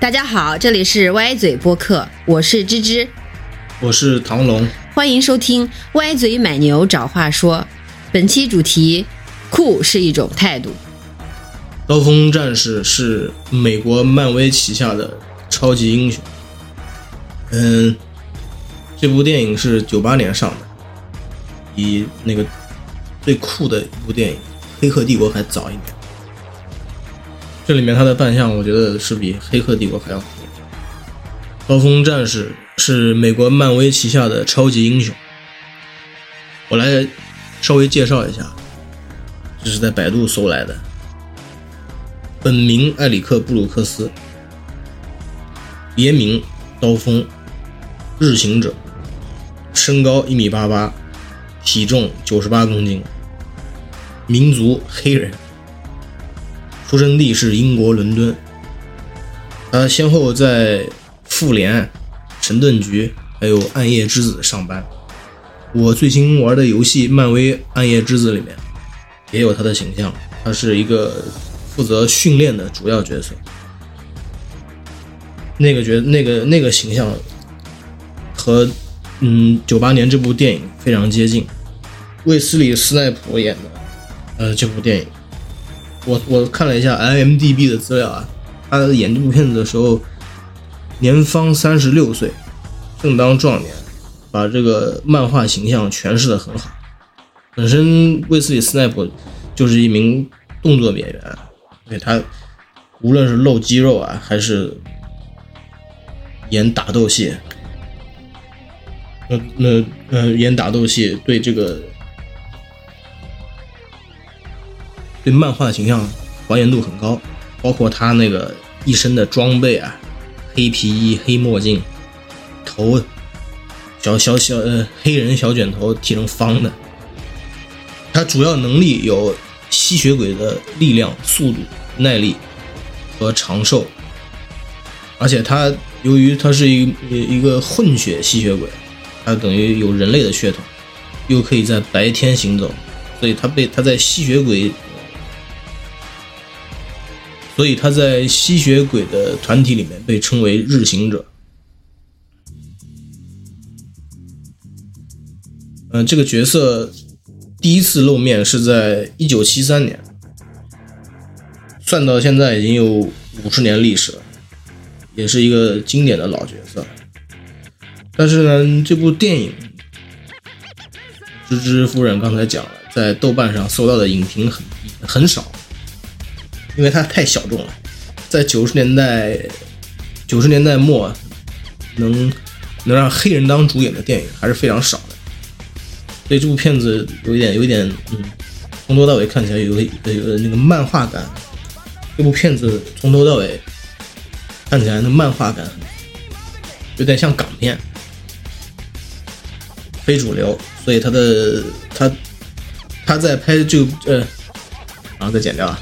大家好，这里是歪嘴播客，我是芝芝，我是唐龙，欢迎收听歪嘴买牛找话说。本期主题：酷是一种态度。刀锋战士是美国漫威旗下的超级英雄。嗯，这部电影是九八年上的，比那个最酷的一部电影《黑客帝国》还早一点。这里面他的扮相，我觉得是比《黑客帝国》还要酷。刀锋战士是美国漫威旗下的超级英雄。我来稍微介绍一下，这是在百度搜来的。本名埃里克·布鲁克斯，别名刀锋，日行者，身高一米八八，体重九十八公斤，民族黑人。出生地是英国伦敦，他先后在复联、神盾局还有暗夜之子上班。我最新玩的游戏《漫威暗夜之子》里面也有他的形象，他是一个负责训练的主要角色。那个角那个那个形象和嗯九八年这部电影非常接近，卫斯理斯奈普演的呃这部电影。我我看了一下 IMDB 的资料啊，他演这部片子的时候年方三十六岁，正当壮年，把这个漫画形象诠释的很好。本身卫斯理斯奈普就是一名动作演员，对他无论是露肌肉啊，还是演打斗戏，那那呃演打斗戏对这个。对漫画形象还原度很高，包括他那个一身的装备啊，黑皮衣、黑墨镜，头小小小呃黑人小卷头剃成方的。他主要能力有吸血鬼的力量、速度、耐力和长寿，而且他由于他是一一个混血吸血鬼，他等于有人类的血统，又可以在白天行走，所以他被他在吸血鬼。所以他在吸血鬼的团体里面被称为日行者。嗯，这个角色第一次露面是在一九七三年，算到现在已经有五十年历史了，也是一个经典的老角色。但是呢，这部电影，芝芝夫人刚才讲了，在豆瓣上搜到的影评很很少。因为它太小众了，在九十年代九十年代末，能能让黑人当主演的电影还是非常少的，所以这部片子有一点有一点嗯，从头到尾看起来有有有那个漫画感。这部片子从头到尾看起来的漫画感有点像港片，非主流，所以他的他他在拍这呃，然后再剪掉啊。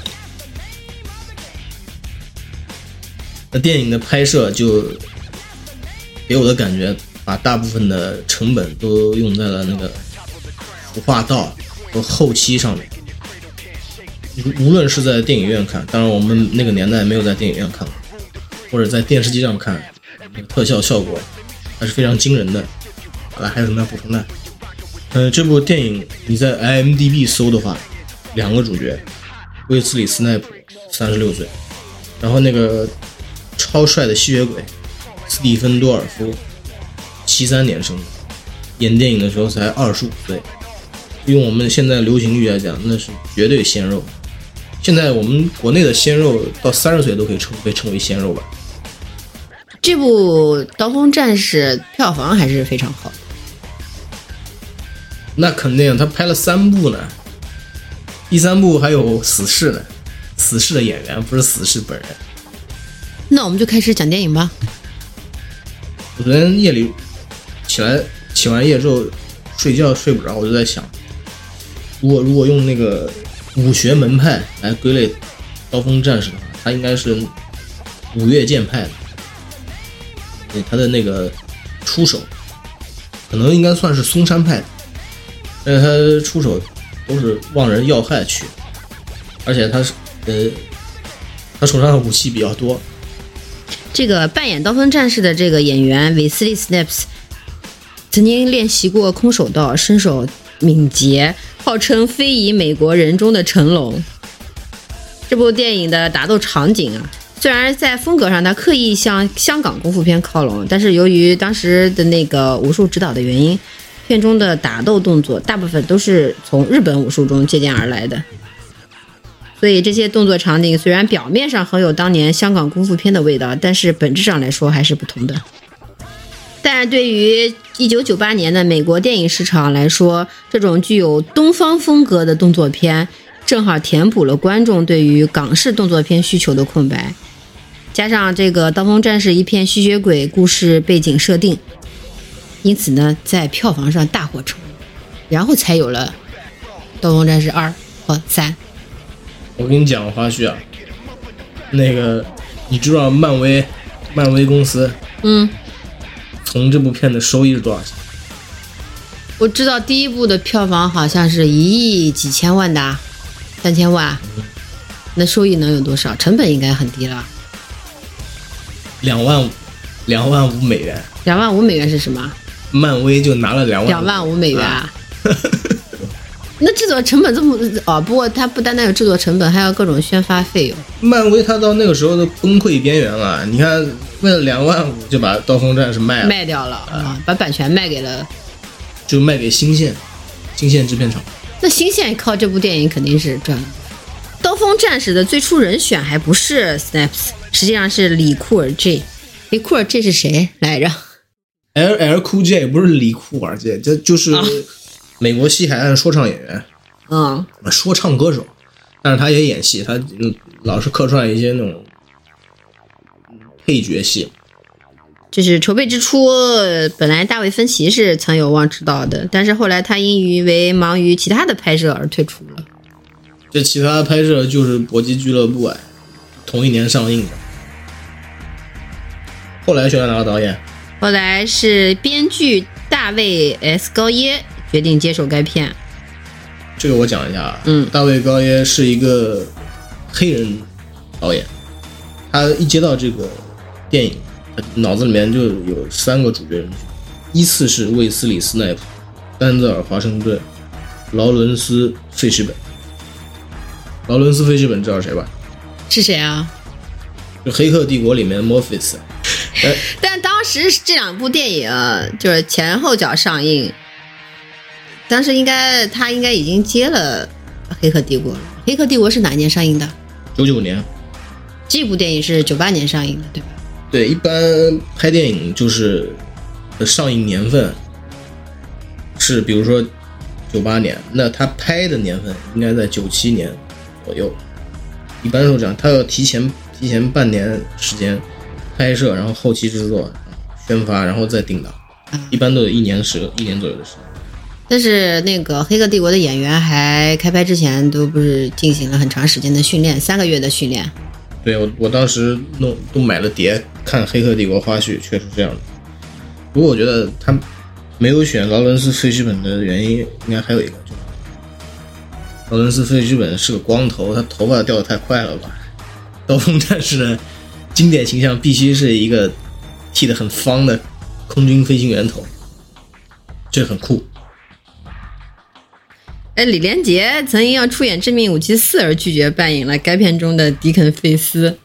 那电影的拍摄就给我的感觉，把大部分的成本都用在了那个服化道和后期上面。无论是在电影院看，当然我们那个年代没有在电影院看过，或者在电视机上看，那个特效效果还是非常惊人的。好了，还有什么要补充的？呃，这部电影你在 IMDB 搜的话，两个主角，威斯里斯奈普三十六岁，然后那个。超帅的吸血鬼，斯蒂芬多尔夫，七三年生的，演电影的时候才二十五岁。用我们现在流行语来讲，那是绝对鲜肉。现在我们国内的鲜肉到三十岁都可以称被称为鲜肉吧。这部《刀锋战士》票房还是非常好。那肯定，他拍了三部呢，第三部还有死侍呢，死侍的演员不是死侍本人。那我们就开始讲电影吧。我昨天夜里起来起完夜之后睡觉睡不着，我就在想，如果如果用那个武学门派来归类刀锋战士的话，他应该是五岳剑派的。他的那个出手可能应该算是嵩山派的，但是他出手都是望人要害去，而且他是呃他手上的武器比较多。这个扮演刀锋战士的这个演员韦斯利·斯奈普斯，曾经练习过空手道，身手敏捷，号称非遗美国人中的成龙。这部电影的打斗场景啊，虽然在风格上他刻意向香港功夫片靠拢，但是由于当时的那个武术指导的原因，片中的打斗动作大部分都是从日本武术中借鉴而来的。所以这些动作场景虽然表面上很有当年香港功夫片的味道，但是本质上来说还是不同的。但对于1998年的美国电影市场来说，这种具有东方风格的动作片，正好填补了观众对于港式动作片需求的空白。加上这个《刀锋战士》一片吸血鬼故事背景设定，因此呢，在票房上大获成功，然后才有了《刀锋战士二》和三。我跟你讲个花絮啊，那个你知道漫威，漫威公司嗯，从这部片的收益是多少钱？我知道第一部的票房好像是一亿几千万的，三千万，那收益能有多少？成本应该很低了，两万五，两万五美元，两万五美元是什么？漫威就拿了两万两万五美元啊。那制作成本这么哦，不过它不单单有制作成本，还有各种宣发费用。漫威它到那个时候都崩溃边缘了，你看为了两万五就把刀锋战士卖了，卖掉了啊，把版权卖给了就卖给新线，新线制片厂。那新线靠这部电影肯定是赚了。刀锋战士的最初人选还不是 Snaps，实际上是李库尔 J。李库尔 J 是谁来着？L L Cool J 不是李库尔 J，这就是美国西海岸说唱演员、嗯，说唱歌手，但是他也演戏，他嗯老是客串一些那种嗯配角戏。就是筹备之初，呃本来大卫芬奇是曾有望执导的，但是后来他因于为忙于其他的拍摄而退出了。这其他拍摄就是《搏击俱乐部》哎，同一年上映的。后来选了哪个导演？后来是编剧大卫 S 高耶决定接手该片。这个我讲一下啊。嗯大卫高耶是一个黑人导演，他一接到这个电影，他脑子里面就有三个主角人选，依次是卫斯理·斯奈普、丹泽尔·华盛顿、劳伦斯·费什本。劳伦斯·费什本知道谁吧？是谁啊？就《黑客帝国》里面的 Morpheus。哎，但当时这两部电影就是前后脚上映，当时应该他应该已经接了《黑客帝国》了。《黑客帝国》是哪年上映的？九九年。这部电影是九八年上映的，对吧？对，一般拍电影就是呃上映年份是，比如说九八年，那他拍的年份应该在九七年左右。一般是这样，他要提前提前半年时间拍摄，然后后期制作、宣发，然后再定档，一般都有一年时一年左右的时间。但是那个《黑客帝国》的演员还开拍之前都不是进行了很长时间的训练，三个月的训练。对我，我当时弄都买了碟看《黑客帝国》花絮，确实这样的。不过我觉得他没有选劳伦斯·费希本的原因，应该还有一个，就是劳伦斯·费希本是个光头，他头发掉的太快了吧？刀锋战士的经典形象必须是一个剃得很方的空军飞行员头，这很酷。哎，李连杰曾因要出演《致命武器四》而拒绝扮演了该片中的迪肯·费斯。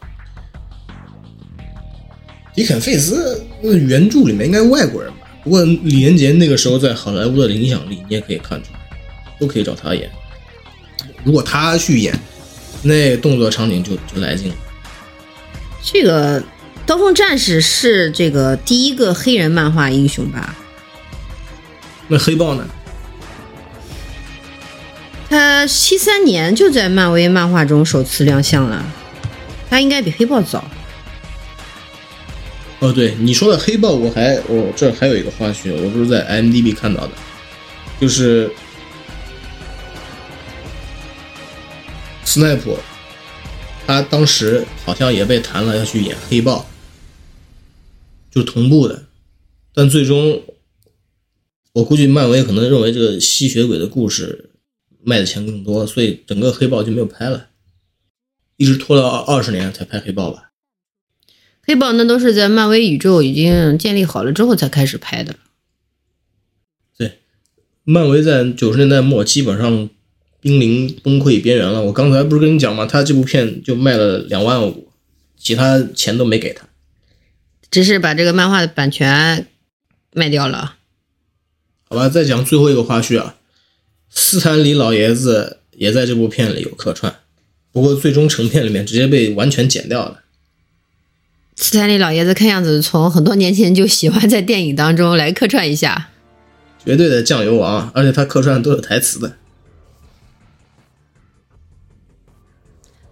迪肯·费斯那原著里面应该外国人吧？不过李连杰那个时候在好莱坞的影响力，你也可以看出来，都可以找他演。如果他去演，那动作场景就就来劲了。这个《刀锋战士》是这个第一个黑人漫画英雄吧？那黑豹呢？他七三年就在漫威漫画中首次亮相了，他应该比黑豹早。哦，对你说的黑豹，我还我这还有一个花絮，我不是在 M D B 看到的，就是斯奈普，他当时好像也被谈了要去演黑豹，就同步的，但最终我估计漫威可能认为这个吸血鬼的故事卖的钱更多，所以整个黑豹就没有拍了，一直拖到二十年才拍黑豹吧。黑豹那都是在漫威宇宙已经建立好了之后才开始拍的。对，漫威在九十年代末基本上濒临崩溃边缘了。我刚才不是跟你讲吗？他这部片就卖了两万五，其他钱都没给他。只是把这个漫画的版权卖掉了。好吧，再讲最后一个花絮啊，斯坦李老爷子也在这部片里有客串，不过最终成片里面直接被完全剪掉了。斯坦李老爷子看样子从很多年前就喜欢在电影当中来客串一下，绝对的酱油王，而且他客串都有台词的。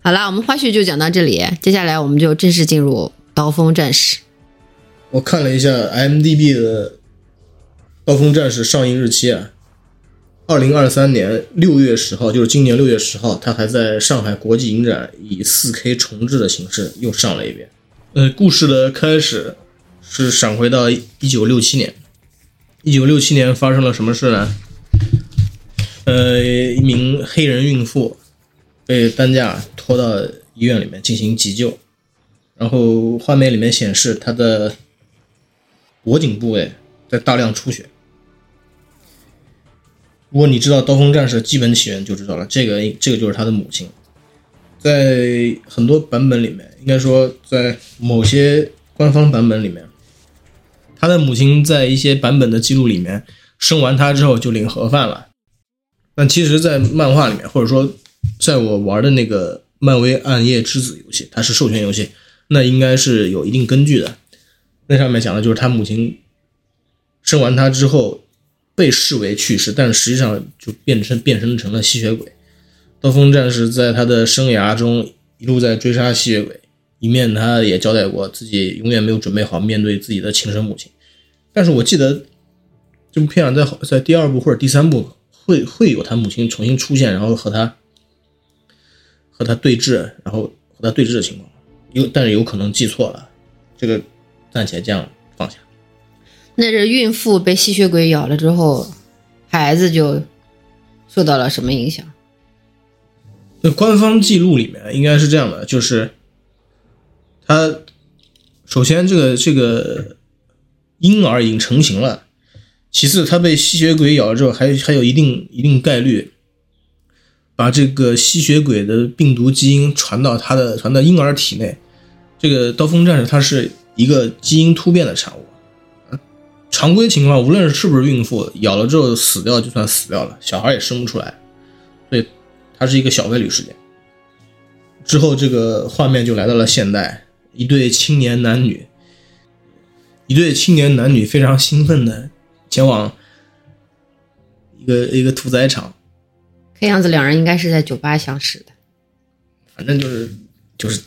好了，我们花絮就讲到这里，接下来我们就正式进入《刀锋战士》。我看了一下 IMDB 的《刀锋战士》上映日期啊，二零二三年六月十号，就是今年六月十号，他还在上海国际影展以四 K 重制的形式又上了一遍。呃，故事的开始是闪回到一九六七年。一九六七年发生了什么事呢？呃，一名黑人孕妇被担架拖到医院里面进行急救，然后画面里面显示她的脖颈部位在大量出血。如果你知道《刀锋战士的》基本起源，就知道了，这个这个就是他的母亲。在很多版本里面，应该说在某些官方版本里面，他的母亲在一些版本的记录里面生完他之后就领盒饭了。但其实，在漫画里面，或者说在我玩的那个漫威暗夜之子游戏，它是授权游戏，那应该是有一定根据的。那上面讲的就是他母亲生完他之后被视为去世，但实际上就变成变身成了吸血鬼。刀锋战士在他的生涯中一路在追杀吸血鬼，一面他也交代过自己永远没有准备好面对自己的亲生母亲。但是我记得这部片啊，在在第二部或者第三部会会有他母亲重新出现，然后和他和他对峙，然后和他对峙的情况。有，但是有可能记错了，这个暂且这样放下。那是孕妇被吸血鬼咬了之后，孩子就受到了什么影响？那官方记录里面应该是这样的，就是他首先这个这个婴儿已经成型了，其次他被吸血鬼咬了之后，还还有一定一定概率把这个吸血鬼的病毒基因传到他的传到婴儿体内。这个刀锋战士它是一个基因突变的产物，常规情况无论是是不是孕妇咬了之后死掉就算死掉了，小孩也生不出来，所以。它是一个小概率事件。之后，这个画面就来到了现代，一对青年男女，一对青年男女非常兴奋的前往一个一个屠宰场。看样子，两人应该是在酒吧相识的。反正就是就是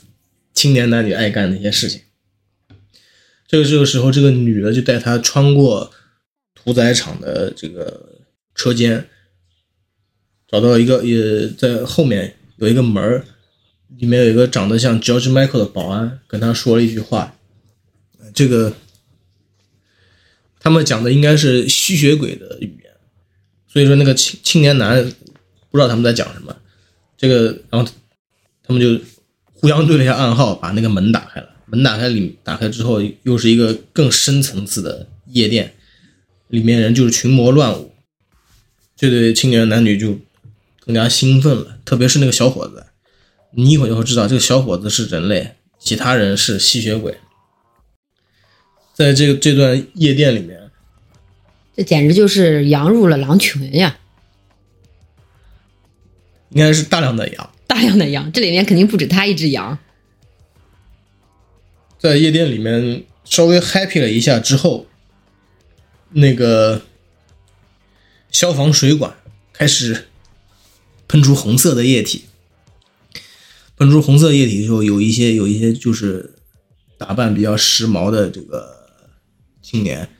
青年男女爱干的一些事情。这个这个时候，这个女的就带他穿过屠宰场的这个车间。找到一个也在后面有一个门里面有一个长得像 George Michael 的保安，跟他说了一句话。这个他们讲的应该是吸血鬼的语言，所以说那个青青年男不知道他们在讲什么。这个然后他们就互相对了一下暗号，把那个门打开了。门打开里打开之后，又是一个更深层次的夜店，里面人就是群魔乱舞。这对青年男女就。更加兴奋了，特别是那个小伙子，你一会儿就会知道，这个小伙子是人类，其他人是吸血鬼。在这个这段夜店里面，这简直就是羊入了狼群呀！应该是大量的羊，大量的羊，这里面肯定不止他一只羊。在夜店里面稍微 happy 了一下之后，那个消防水管开始。喷出红色的液体，喷出红色液体之后，有一些有一些就是打扮比较时髦的这个青年，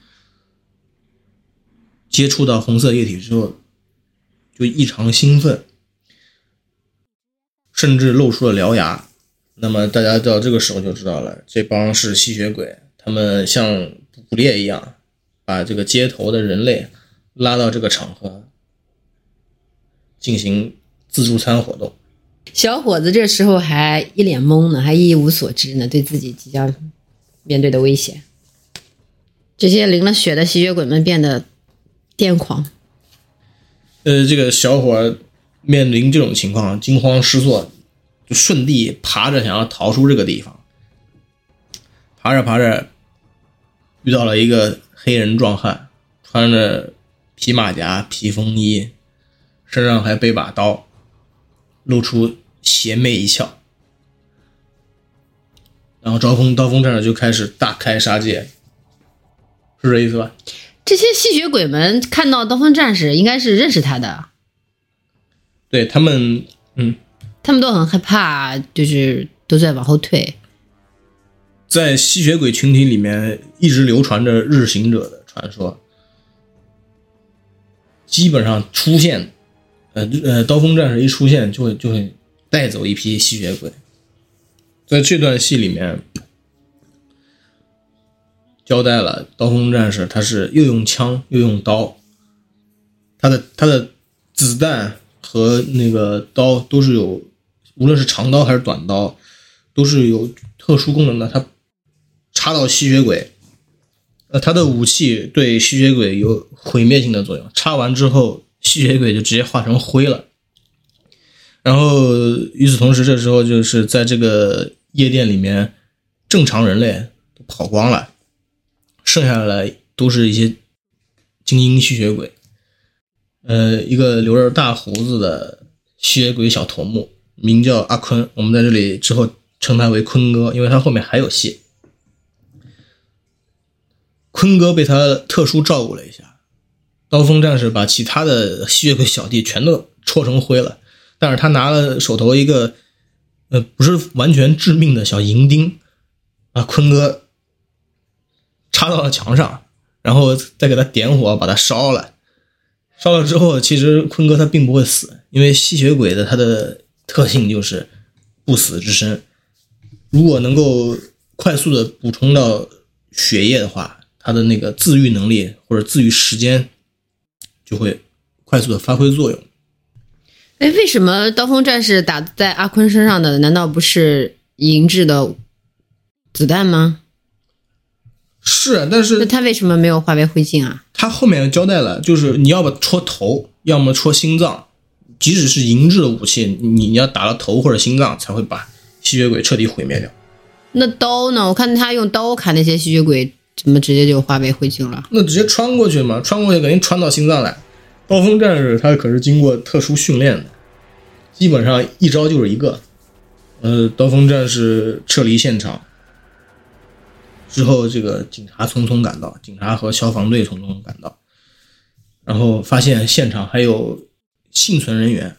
接触到红色液体之后就异常兴奋，甚至露出了獠牙。那么大家到这个时候就知道了，这帮是吸血鬼，他们像捕猎一样，把这个街头的人类拉到这个场合。进行自助餐活动，小伙子这时候还一脸懵呢，还一无所知呢，对自己即将面对的危险。这些淋了血的吸血鬼们变得癫狂。呃，这个小伙面临这种情况，惊慌失措，就顺地爬着想要逃出这个地方。爬着爬着，遇到了一个黑人壮汉，穿着皮马甲、皮风衣，身上还背把刀，露出邪魅一笑。然后招风刀锋战士就开始大开杀戒，是这意思吧？这些吸血鬼们看到刀锋战士，应该是认识他的，对他们，嗯，他们都很害怕，就是都在往后退。在吸血鬼群体里面，一直流传着日行者的传说，基本上出现，呃呃，刀锋战士一出现，就会就会带走一批吸血鬼。在这段戏里面，交代了刀锋战士他是又用枪又用刀，他的他的子弹和那个刀都是有，无论是长刀还是短刀，都是有特殊功能的。它插到吸血鬼，呃，它的武器对吸血鬼有毁灭性的作用。插完之后，吸血鬼就直接化成灰了。然后与此同时，这时候就是在这个夜店里面，正常人类都跑光了，剩下来都是一些精英吸血鬼。呃，一个留着大胡子的吸血鬼小头目，名叫阿坤，我们在这里之后称他为坤哥，因为他后面还有戏。坤哥被他特殊照顾了一下，刀锋战士把其他的吸血鬼小弟全都戳成灰了。但是他拿了手头一个，呃，不是完全致命的小银钉，啊，坤哥插到了墙上，然后再给他点火把他烧了。烧了之后，其实坤哥他并不会死，因为吸血鬼的他的特性就是不死之身。如果能够快速的补充到血液的话，他的那个自愈能力或者自愈时间就会快速的发挥作用。哎，为什么刀锋战士打在阿坤身上的难道不是银质的子弹吗？是，但是那他为什么没有化为灰烬啊？他后面交代了，就是你要么戳头，要么戳心脏，即使是银质的武器，你你要打到头或者心脏，才会把吸血鬼彻底毁灭掉。那刀呢？我看他用刀砍那些吸血鬼，怎么直接就化为灰烬了？那直接穿过去嘛，穿过去肯定穿到心脏来。刀锋战士他可是经过特殊训练的，基本上一招就是一个。呃，刀锋战士撤离现场之后，这个警察匆匆赶到，警察和消防队匆匆赶到，然后发现现场还有幸存人员，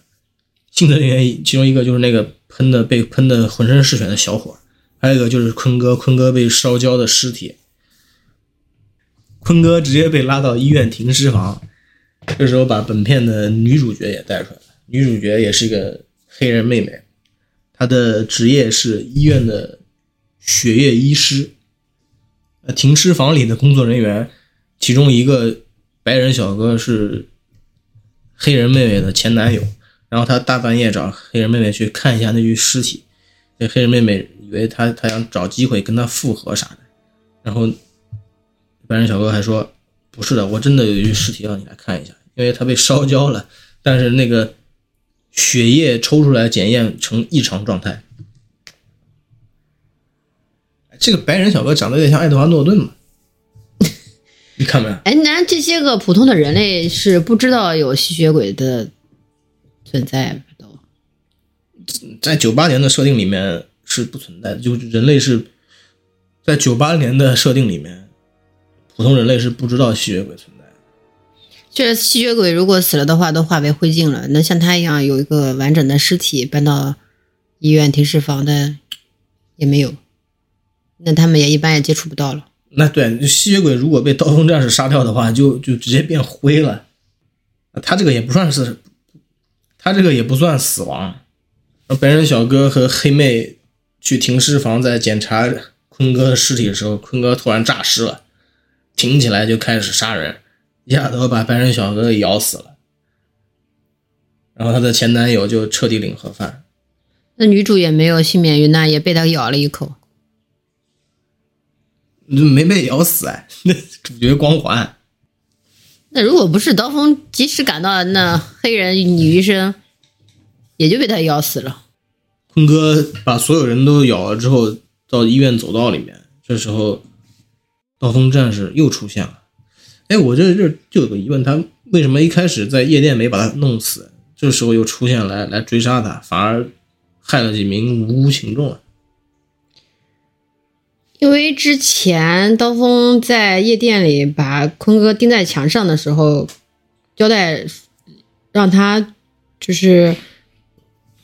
幸存人员其中一个就是那个喷的被喷的浑身是血的小伙，还有一个就是坤哥，坤哥被烧焦的尸体，坤哥直接被拉到医院停尸房。这时候把本片的女主角也带出来了，女主角也是一个黑人妹妹，她的职业是医院的血液医师。呃，停尸房里的工作人员，其中一个白人小哥是黑人妹妹的前男友，然后他大半夜找黑人妹妹去看一下那具尸体，这黑人妹妹以为他他想找机会跟他复合啥的，然后白人小哥还说。不是的，我真的有一具尸体让你来看一下，因为它被烧焦了，但是那个血液抽出来检验呈异常状态。这个白人小哥长得有点像爱德华诺顿嘛？你看没？哎，那这些个普通的人类是不知道有吸血鬼的存在都？在九八年的设定里面是不存在的，就人类是在九八年的设定里面。普通人类是不知道吸血鬼存在的。就是吸血鬼如果死了的话，都化为灰烬了。那像他一样有一个完整的尸体搬到医院停尸房的也没有，那他们也一般也接触不到了。那对，吸血鬼如果被刀锋战士杀掉的话，就就直接变灰了。他这个也不算是，他这个也不算死亡。白人小哥和黑妹去停尸房在检查坤哥的尸体的时候，坤哥突然诈尸了。挺起来就开始杀人，一下子把白人小哥给咬死了，然后他的前男友就彻底领盒饭。那女主也没有幸免于难，也被他咬了一口。没被咬死哎，那主角光环。那如果不是刀锋及时赶到，那黑人女医生也就被他咬死了。坤哥把所有人都咬了之后，到医院走道里面，这时候刀锋战士又出现了。哎，我这这就有个疑问，他为什么一开始在夜店没把他弄死，这时候又出现来来追杀他，反而害了几名无辜群众啊？因为之前刀锋在夜店里把坤哥钉在墙上的时候，交代让他就是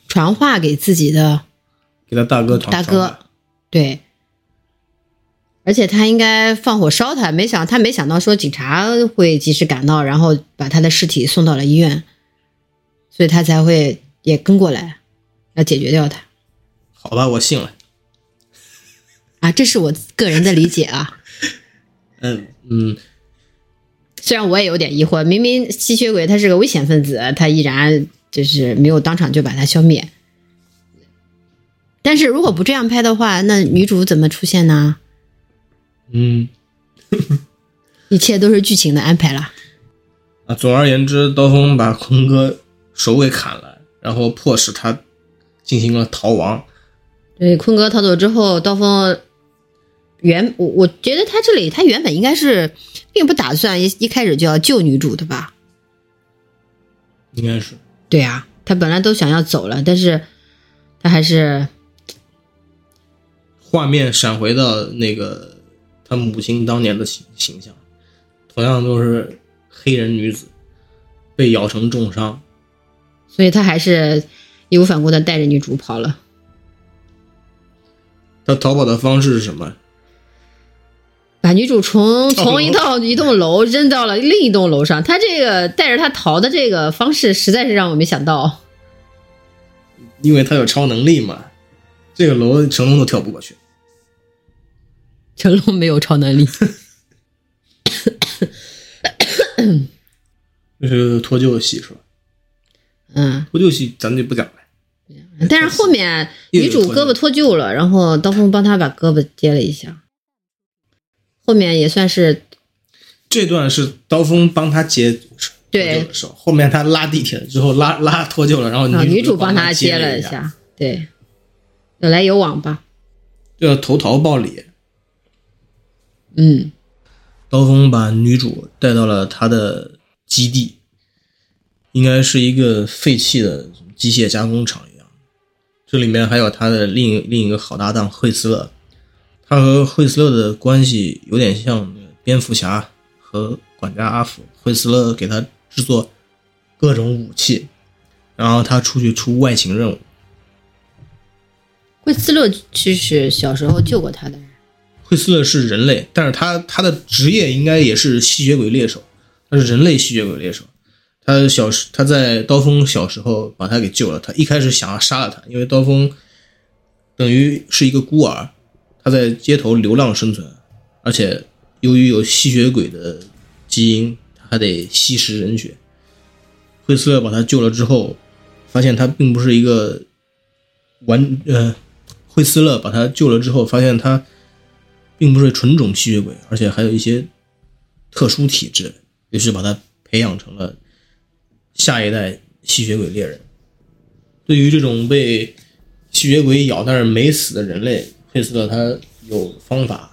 传话给自己的给他大哥传大哥，对，而且他应该放火烧他，没想他没想到说警察会及时赶到，然后把他的尸体送到了医院，所以他才会也跟过来，要解决掉他。好吧，我信了。啊，这是我个人的理解啊。嗯嗯，虽然我也有点疑惑，明明吸血鬼他是个危险分子，他依然就是没有当场就把他消灭。但是如果不这样拍的话，那女主怎么出现呢？嗯，一切都是剧情的安排了。啊，总而言之，刀锋把坤哥手给砍了，然后迫使他进行了逃亡。对，坤哥逃走之后，刀锋。原我我觉得他这里他原本应该是并不打算一一开始就要救女主的吧？应该是。对啊，他本来都想要走了，但是他还是。画面闪回到那个他母亲当年的形形象，同样都是黑人女子被咬成重伤，所以他还是义无反顾的带着女主跑了。他逃跑的方式是什么？把女主从从一套一栋楼扔到了另一栋楼上，他这个带着他逃的这个方式实在是让我没想到。因为他有超能力嘛，这个楼成龙都跳不过去。成龙没有超能力。这是脱臼戏是吧？嗯，脱臼戏咱就不讲了。但是后面女主胳膊脱臼了，然后刀锋帮她把胳膊接了一下。后面也算是，这段是刀锋帮他接对。后面他拉地铁之后拉拉脱臼了，然后女主帮他接了一下，对，有来有往吧，叫投桃报李。嗯，刀锋把女主带到了他的基地，应该是一个废弃的机械加工厂一样，这里面还有他的另另一个好搭档惠斯勒。他和惠斯勒的关系有点像蝙蝠侠和管家阿福。惠斯勒给他制作各种武器，然后他出去出外勤任务。惠斯勒其实小时候救过他的人。惠斯勒是人类，但是他他的职业应该也是吸血鬼猎手，他是人类吸血鬼猎手。他小时他在刀锋小时候把他给救了，他一开始想要杀了他，因为刀锋等于是一个孤儿。他在街头流浪生存，而且由于有吸血鬼的基因，他还得吸食人血。惠斯勒把他救了之后，发现他并不是一个完呃，惠斯勒把他救了之后，发现他并不是纯种吸血鬼，而且还有一些特殊体质，于是把他培养成了下一代吸血鬼猎人。对于这种被吸血鬼咬但是没死的人类。佩斯勒他有方法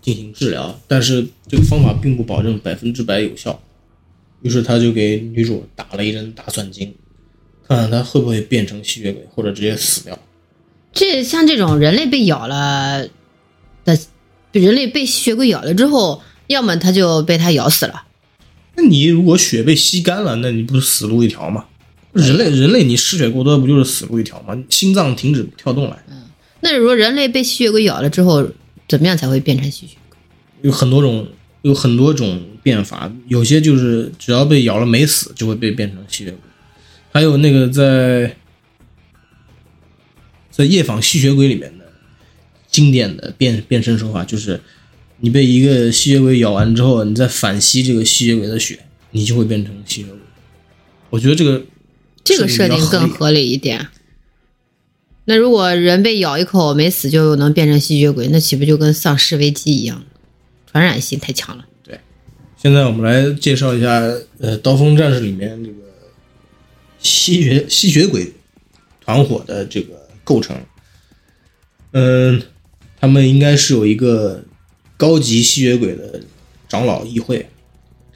进行治疗，但是这个方法并不保证百分之百有效。于是他就给女主打了一针大蒜精，看看她会不会变成吸血鬼，或者直接死掉。这像这种人类被咬了的，人类被吸血鬼咬了之后，要么他就被他咬死了。那你如果血被吸干了，那你不是死路一条吗？人类人类你失血过多，不就是死路一条吗？心脏停止跳动了。那如果人类被吸血鬼咬了之后，怎么样才会变成吸血鬼？有很多种，有很多种变法。有些就是只要被咬了没死，就会被变成吸血鬼。还有那个在在夜访吸血鬼里面的经典的变变身手法，就是你被一个吸血鬼咬完之后，你再反吸这个吸血鬼的血，你就会变成吸血鬼。我觉得这个这个设定更合理一点。那如果人被咬一口没死就能变成吸血鬼，那岂不就跟丧尸危机一样？传染性太强了。对现在我们来介绍一下，呃，《刀锋战士》里面这个吸血吸血鬼团伙的这个构成。嗯，他们应该是有一个高级吸血鬼的长老议会，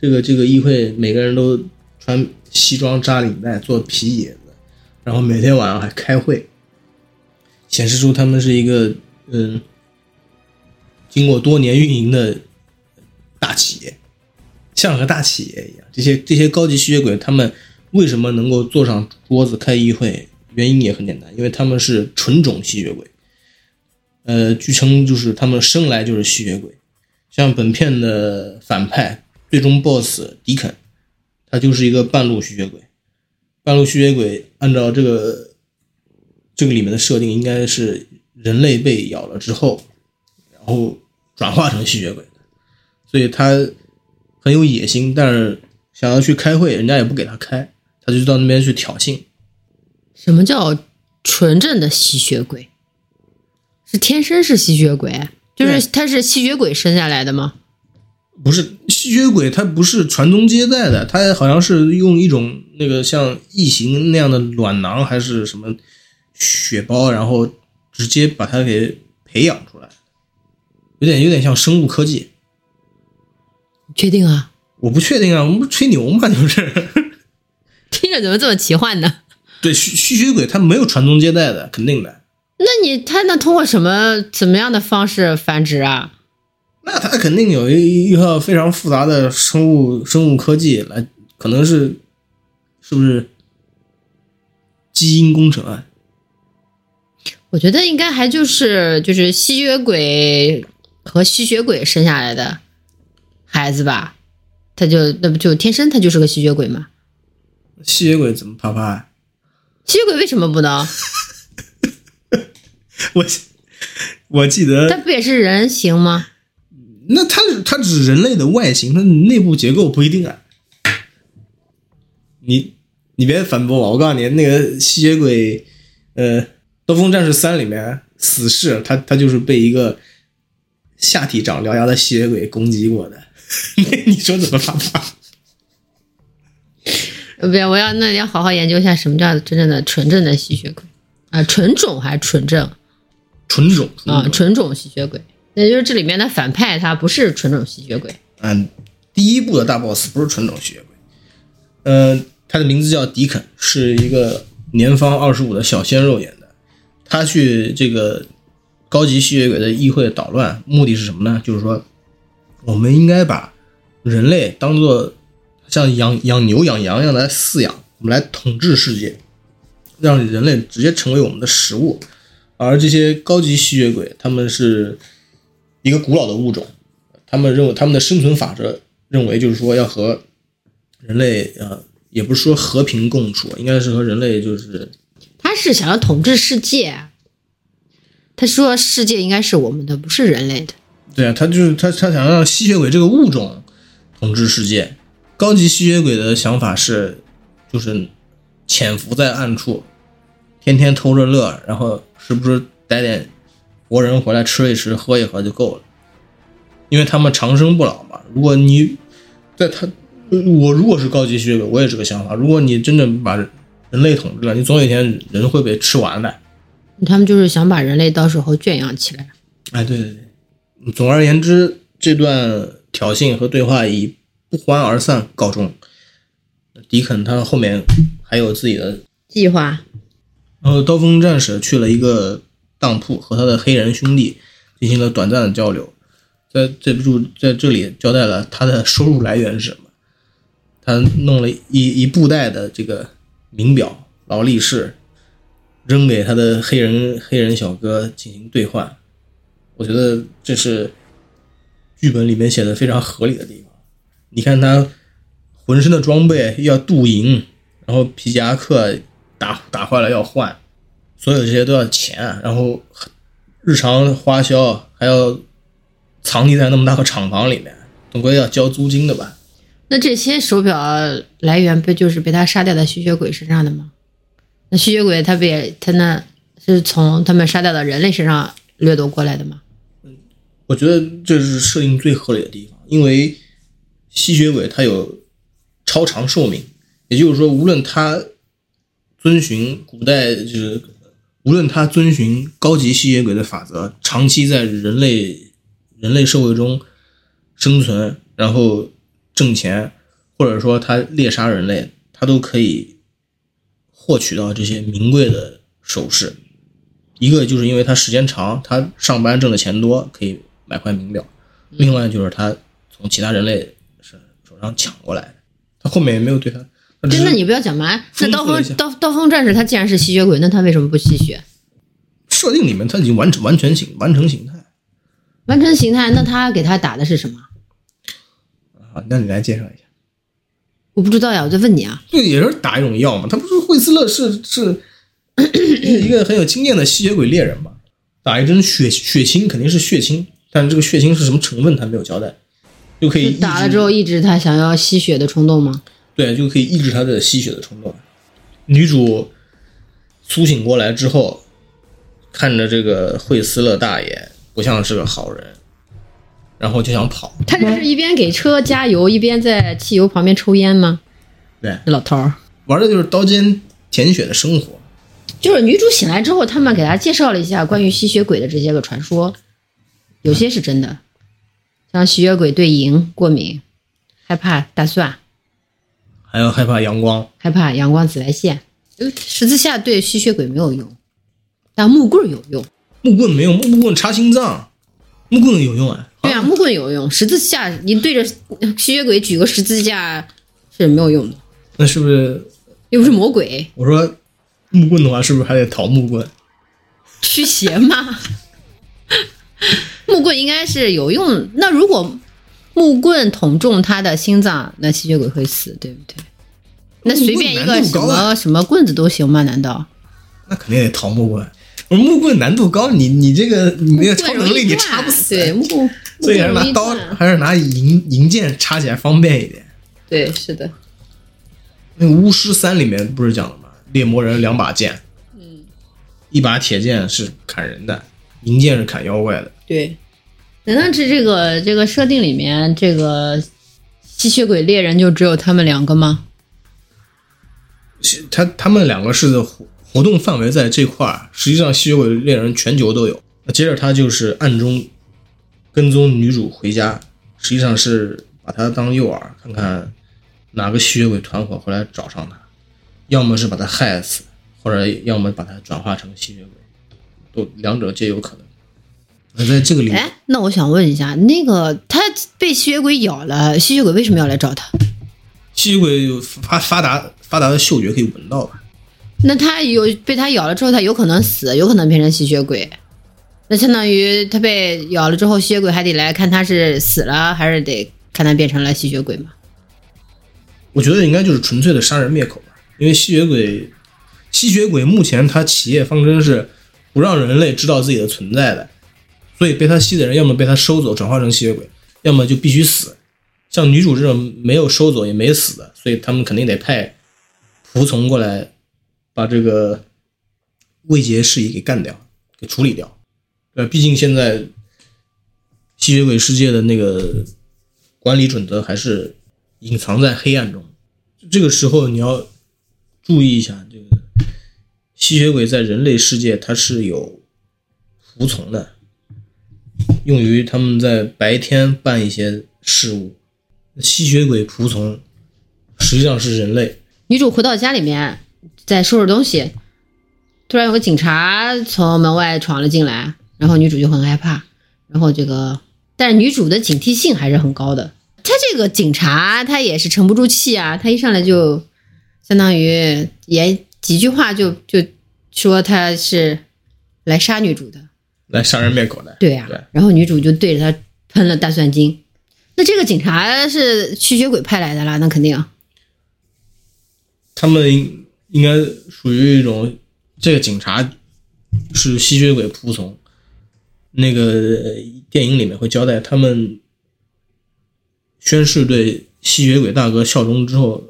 这个这个议会每个人都穿西装扎领带，做皮椅子，然后每天晚上还开会，显示出他们是一个嗯，经过多年运营的大企业。像个大企业一样，这些这些高级吸血鬼，他们为什么能够坐上桌子开议会？原因也很简单，因为他们是纯种吸血鬼。呃，据称就是他们生来就是吸血鬼。像本片的反派最终 BOSS 迪肯，他就是一个半路吸血鬼。半路吸血鬼按照这个这个里面的设定，应该是人类被咬了之后，然后转化成吸血鬼的，所以他。很有野心，但是想要去开会，人家也不给他开，他就到那边去挑衅。什么叫纯正的吸血鬼？是天生是吸血鬼？就是他是吸血鬼生下来的吗？不是吸血鬼，他不是传宗接代的，他好像是用一种那个像异形那样的卵囊还是什么血包，然后直接把它给培养出来，有点有点像生物科技。确定啊？我不确定啊，我们不吹牛嘛，就是。听着怎么这么奇幻呢？对，吸吸血鬼他没有传宗接代的，肯定的。那你他能通过什么怎么样的方式繁殖啊？那他肯定有一一套非常复杂的生物生物科技来，可能是是不是基因工程啊？我觉得应该还就是就是吸血鬼和吸血鬼生下来的。孩子吧，他就那不就天生他就是个吸血鬼吗？吸血鬼怎么啪啪？吸血鬼为什么不能？我我记得他不也是人形吗？那他他只是人类的外形，他内部结构不一定啊。你你别反驳我，我告诉你，那个吸血鬼，呃，《刀锋战士三》里面死侍，他他就是被一个下体长獠牙的吸血鬼攻击过的。你说怎么发法？不要，我要那要好好研究一下什么叫真正的纯正的吸血鬼啊，纯种还是纯正？纯种啊，纯种吸血鬼。也就是这里面的反派他不是纯种吸血鬼。嗯，第一部的大 boss 不是纯种吸血鬼。嗯，他的名字叫迪肯，是一个年方二十五的小鲜肉演的。他去这个高级吸血鬼的议会捣乱，目的是什么呢？就是说。我们应该把人类当做像养养牛、养羊一样来饲养，我们来统治世界，让人类直接成为我们的食物。而这些高级吸血鬼，他们是一个古老的物种，他们认为他们的生存法则认为就是说要和人类呃，也不是说和平共处，应该是和人类就是是想要统治世界，他说世界应该是我们的，不是人类的。对啊，他就是他，他想让吸血鬼这个物种统治世界。高级吸血鬼的想法是，就是潜伏在暗处，天天偷着乐，然后时不时逮点活人回来吃一吃、喝一喝就够了。因为他们长生不老嘛。如果你在他，我如果是高级吸血鬼，我也是个想法。如果你真的把人类统治了，你总有一天人会被吃完的。他们就是想把人类到时候圈养起来。哎，对对对。总而言之，这段挑衅和对话以不欢而散告终。迪肯他后面还有自己的计划。然后刀锋战士去了一个当铺，和他的黑人兄弟进行了短暂的交流。在这部在这里交代了他的收入来源是什么。他弄了一一布袋的这个名表、劳力士，扔给他的黑人黑人小哥进行兑换。我觉得这是剧本里面写的非常合理的地方。你看他浑身的装备要镀银，然后皮夹克打打坏了要换，所有这些都要钱。然后日常花销还要藏匿在那么大个厂房里面，总归要交租金的吧？那这些手表来源不就是被他杀掉的吸血鬼身上的吗？那吸血鬼他不也他那是从他们杀掉的人类身上掠夺过来的吗？我觉得这是设定最合理的地方，因为吸血鬼它有超长寿命，也就是说，无论它遵循古代就是无论它遵循高级吸血鬼的法则，长期在人类人类社会中生存，然后挣钱，或者说他猎杀人类，他都可以获取到这些名贵的首饰。一个就是因为他时间长，他上班挣的钱多，可以买块名表；另外就是他从其他人类手手上抢过来的。他后面也没有对他，真的，你不要讲嘛。那刀锋刀刀锋战士他既然是吸血鬼，那他为什么不吸血？设定里面他已经完成完全形完成形态完成形态，那他给他打的是什么？啊。那你来介绍一下，我不知道呀，我在问你啊。对也是打一种药嘛？他不是惠斯勒是是一个很有经验的吸血鬼猎人嘛？打一针血血清肯定是血清，但是这个血清是什么成分他没有交代，就可以打了之后抑制他想要吸血的冲动吗？对，就可以抑制他的吸血的冲动。女主苏醒过来之后，看着这个惠斯勒大爷不像是个好人，然后就想跑。他这是一边给车加油，一边在汽油旁边抽烟吗？对，这老头儿。玩的就是刀尖舔血的生活。就是女主醒来之后，他们给她介绍了一下关于吸血鬼的这些个传说，有些是真的，像吸血鬼对银过敏，害怕大蒜，还有害怕阳光，害怕阳光紫外线。呃十字架对吸血鬼没有用，但木棍有用。木棍没用，木棍插心脏，木棍有用啊。对啊，木棍有用，十字架你对着吸血鬼举个十字架是没有用的，那是不是又不是魔鬼我说木棍的话，是不是还得讨木棍？驱邪吗？木棍应该是有用。那如果木棍捅中他的心脏，那吸血鬼会死，对不对？那随便一个什么什么棍子都行吗？难道？那肯定得讨木棍。我说木棍难度高，你你这个你那个超能力你插不死，对木棍，所以还是拿刀还是拿银银剑插起来方便一点。对，是的，那个巫师三里面不是讲了吗？猎魔人两把剑，嗯，一把铁剑是砍人的，银剑是砍妖怪的。对。难道是这个这个设定里面，这个吸血鬼猎人就只有他们两个吗？他他们两个是活活动范围在这块儿，实际上吸血鬼猎人全球都有。那接着他就是暗中跟踪女主回家，实际上是把她当诱饵，看看哪个吸血鬼团伙会来找上她，要么是把她害死，或者要么把她转化成吸血鬼，都两者皆有可能。那在这个里面，哎，那我想问一下，那个他被吸血鬼咬了，吸血鬼为什么要来找他？吸血鬼有发发达发达的嗅觉可以闻到吧？那他有被他咬了之后，他有可能死，有可能变成吸血鬼。那相当于他被咬了之后，吸血鬼还得来看他是死了，还是得看他变成了吸血鬼嘛？我觉得应该就是纯粹的杀人灭口吧，因为吸血鬼，吸血鬼目前他企业方针是不让人类知道自己的存在的，所以被他吸的人要么被他收走转化成吸血鬼，要么就必须死。像女主这种没有收走也没死的，所以他们肯定得派仆从过来把这个未结事宜给干掉，给处理掉。呃，毕竟现在吸血鬼世界的那个管理准则还是隐藏在黑暗中。这个时候你要注意一下，这个吸血鬼在人类世界它是有服从的，用于他们在白天办一些事务。吸血鬼仆从实际上是人类，女主回到家里面，在收拾东西，突然有个警察从门外闯了进来，然后女主就很害怕，然后这个，但是女主的警惕性还是很高的。他这个警察他也是沉不住气啊，他一上来就相当于也几句话就就说他是来杀女主的，来杀人灭口的。对呀、对然后女主就对着他喷了大蒜精。那这个警察是吸血鬼派来的啦，那肯定。他们应应该属于一种，这个警察是吸血鬼仆从。那个电影里面会交代，他们宣誓对吸血鬼大哥效忠之后，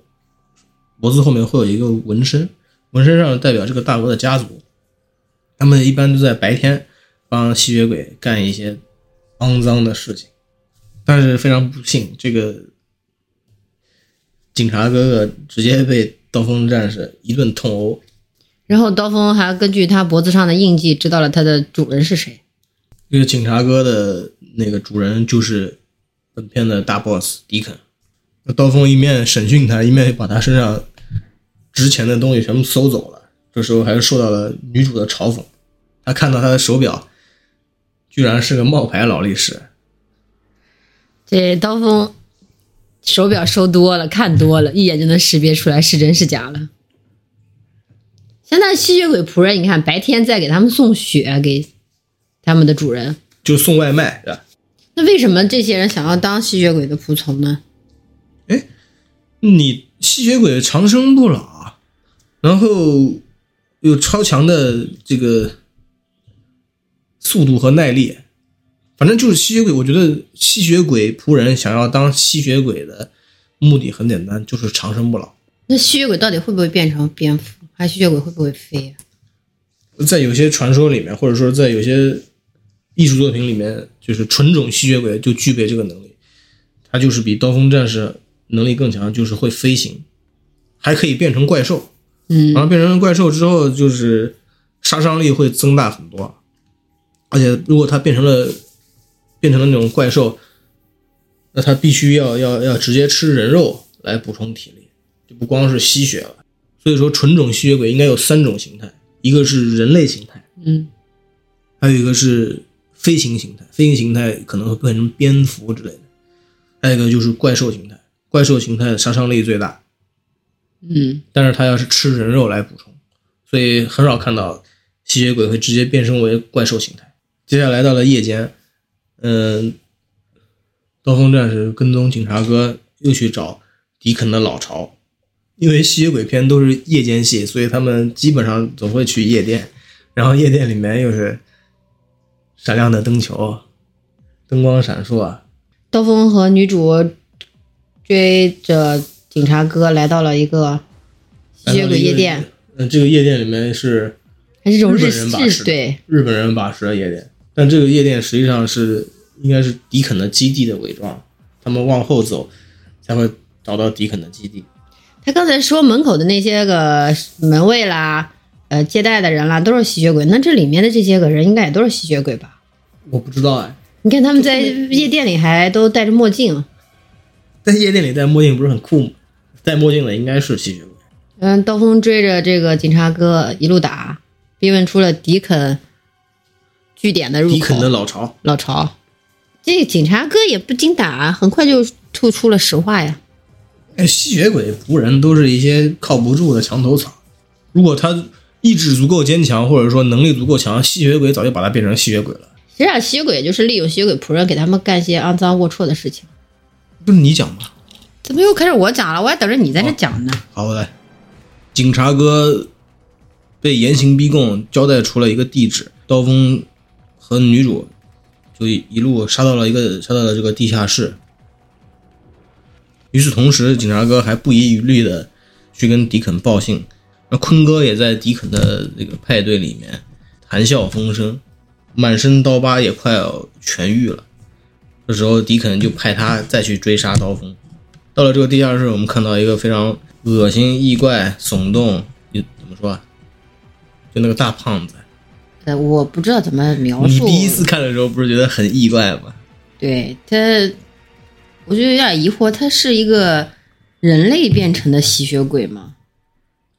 脖子后面会有一个纹身，纹身上代表这个大哥的家族。他们一般都在白天帮吸血鬼干一些肮脏的事情，但是非常不幸，这个警察哥哥直接被刀锋战士一顿痛殴。然后刀锋还根据他脖子上的印记知道了他的主人是谁。这个警察哥的那个主人就是本片的大 boss 迪肯。那刀锋一面审讯他，一面把他身上值钱的东西全部搜走了。这时候还是受到了女主的嘲讽。他看到他的手表，居然是个冒牌劳力士。这刀锋手表收多了，看多了，一眼就能识别出来是真是假了。现在吸血鬼仆人，你看白天在给他们送血给他们的主人，就送外卖，对吧？那为什么这些人想要当吸血鬼的仆从呢？哎，你吸血鬼长生不老，然后有超强的这个速度和耐力，反正就是吸血鬼。我觉得吸血鬼仆人想要当吸血鬼的目的很简单，就是长生不老。那吸血鬼到底会不会变成蝙蝠？还吸血鬼会不会飞？在有些传说里面，或者说在有些艺术作品里面，就是纯种吸血鬼就具备这个能力，他就是比刀锋战士能力更强，就是会飞行，还可以变成怪兽。嗯，然后变成怪兽之后，就是杀伤力会增大很多，而且如果他变成了变成了那种怪兽，那他必须要要要直接吃人肉来补充体力，就不光是吸血了。所以说，纯种吸血鬼应该有三种形态，一个是人类形态，嗯，还有一个是飞行形态，飞行形态可能会变成蝙蝠之类的，还有一个就是怪兽形态，怪兽形态的杀伤力最大，嗯，但是它要是吃人肉来补充，所以很少看到吸血鬼会直接变身为怪兽形态。接下来到了夜间，嗯，刀锋战士跟踪警察哥又去找迪肯的老巢。因为吸血鬼片都是夜间戏，所以他们基本上总会去夜店，然后夜店里面又是闪亮的灯球，灯光闪烁。刀锋和女主追着警察哥来到了一个吸血鬼夜店。嗯，这个夜店里面是还是这种日本人把持，对日本人把持的夜店。但这个夜店实际上是应该是迪肯的基地的伪装，他们往后走才会找到迪肯的基地。他刚才说门口的那些个门卫啦，呃，接待的人啦，都是吸血鬼。那这里面的这些个人应该也都是吸血鬼吧？我不知道哎。你看他们在夜店里还都戴着墨镜，在夜店里戴墨镜不是很酷吗？戴墨镜的应该是吸血鬼。嗯，刀锋追着这个警察哥一路打，逼问出了迪肯据点的入口。迪肯的老巢。老巢。这警察哥也不经打，很快就吐出了实话呀。哎，吸血鬼仆人都是一些靠不住的墙头草。如果他意志足够坚强，或者说能力足够强，吸血鬼早就把他变成吸血鬼了。实际上，吸血鬼就是利用吸血鬼仆人给他们干些肮脏龌龊的事情。不是你讲吗？怎么又开始我讲了？我还等着你在这讲呢。好来，警察哥被严刑逼供，交代出了一个地址，刀锋和女主就一路杀到了一个杀到了这个地下室。与此同时，警察哥还不遗余力的去跟迪肯报信。那坤哥也在迪肯的这个派对里面谈笑风生，满身刀疤也快要痊愈了。这时候，迪肯就派他再去追杀刀锋。到了这个地下室，我们看到一个非常恶心、异怪、耸动，你怎么说啊？就那个大胖子。呃，我不知道怎么描述。你第一次看的时候不是觉得很意外吗？对他。我就有点疑惑，他是一个人类变成的吸血鬼吗？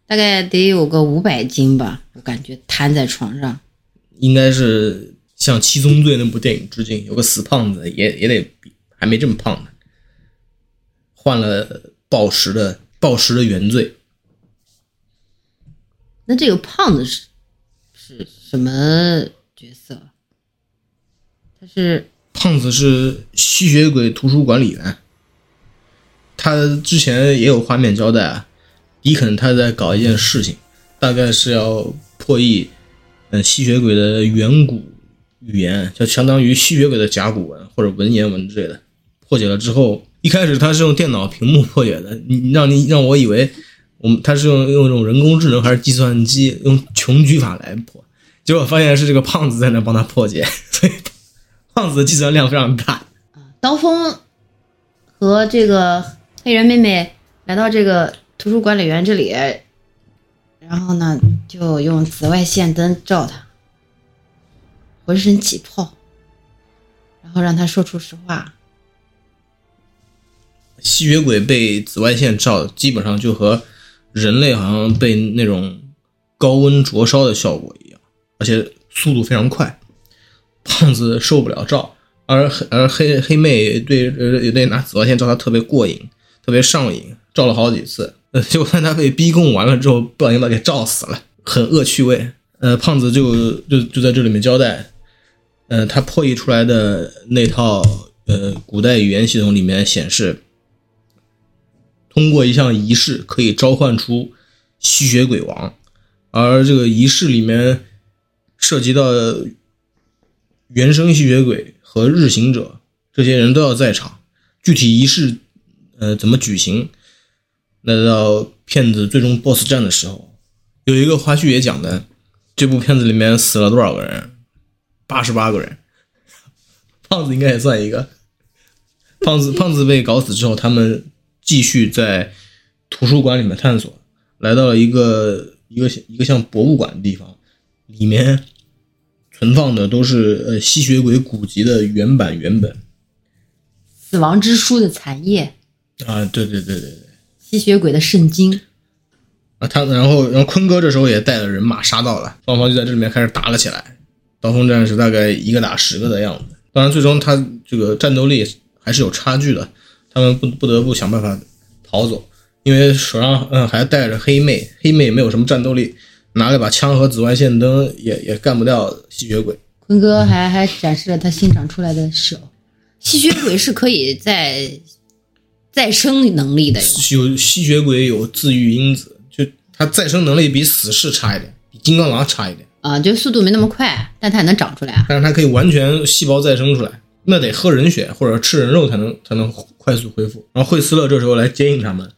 大概得有个五百斤吧，我感觉瘫在床上。应该是向《七宗罪》那部电影致敬，有个死胖子，也也得比还没这么胖呢。换了暴食的暴食的原罪。那这个胖子是是什么角色？他是。胖子是吸血鬼图书管理员，他之前也有画面交代啊，迪肯他在搞一件事情，大概是要破译，嗯，吸血鬼的远古语言，就相当于吸血鬼的甲骨文或者文言文之类的。破解了之后，一开始他是用电脑屏幕破解的，你让你让我以为我们他是用用这种人工智能还是计算机用穷举法来破，结果发现是这个胖子在那帮他破解，所以胖子的计算量非常大。刀锋和这个黑人妹妹来到这个图书管理员这里，然后呢，就用紫外线灯照他，浑身起泡，然后让他说出实话。吸血鬼被紫外线照，基本上就和人类好像被那种高温灼烧的效果一样，而且速度非常快。胖子受不了照，而而黑黑妹对呃也对拿紫外线照他特别过瘾，特别上瘾，照了好几次。呃，结果他被逼供完了之后，不小心把给照死了，很恶趣味。呃，胖子就就就在这里面交代，呃，他破译出来的那套呃古代语言系统里面显示。通过一项仪式可以召唤出吸血鬼王，而这个仪式里面涉及到原生吸血鬼和日行者这些人都要在场。具体仪式呃怎么举行，那到骗子最终 BOSS 战的时候，有一个花絮也讲的，这部片子里面死了多少个人？八十八个人，胖子应该也算一个。胖子胖子被搞死之后，他们。继续在图书馆里面探索，来到了一个一个一个像博物馆的地方，里面存放的都是呃吸血鬼古籍的原版原本，死亡之书的残页啊，对对对对对，吸血鬼的圣经啊，他然后然后坤哥这时候也带了人马杀到了，双方就在这里面开始打了起来，刀锋战士大概一个打十个的样子，当然最终他这个战斗力还是有差距的。他们不不得不想办法逃走，因为手上嗯还带着黑妹，黑妹没有什么战斗力，拿了把枪和紫外线灯也也干不掉吸血鬼。坤哥还还展示了他新长出来的手，吸血鬼是可以再再生能力的，有吸血鬼有自愈因子，就他再生能力比死侍差一点，比金刚狼差一点啊，就速度没那么快，但他也能长出来啊，但是他可以完全细胞再生出来。那得喝人血或者吃人肉才能才能快速恢复。然后惠斯勒这时候来接应他们，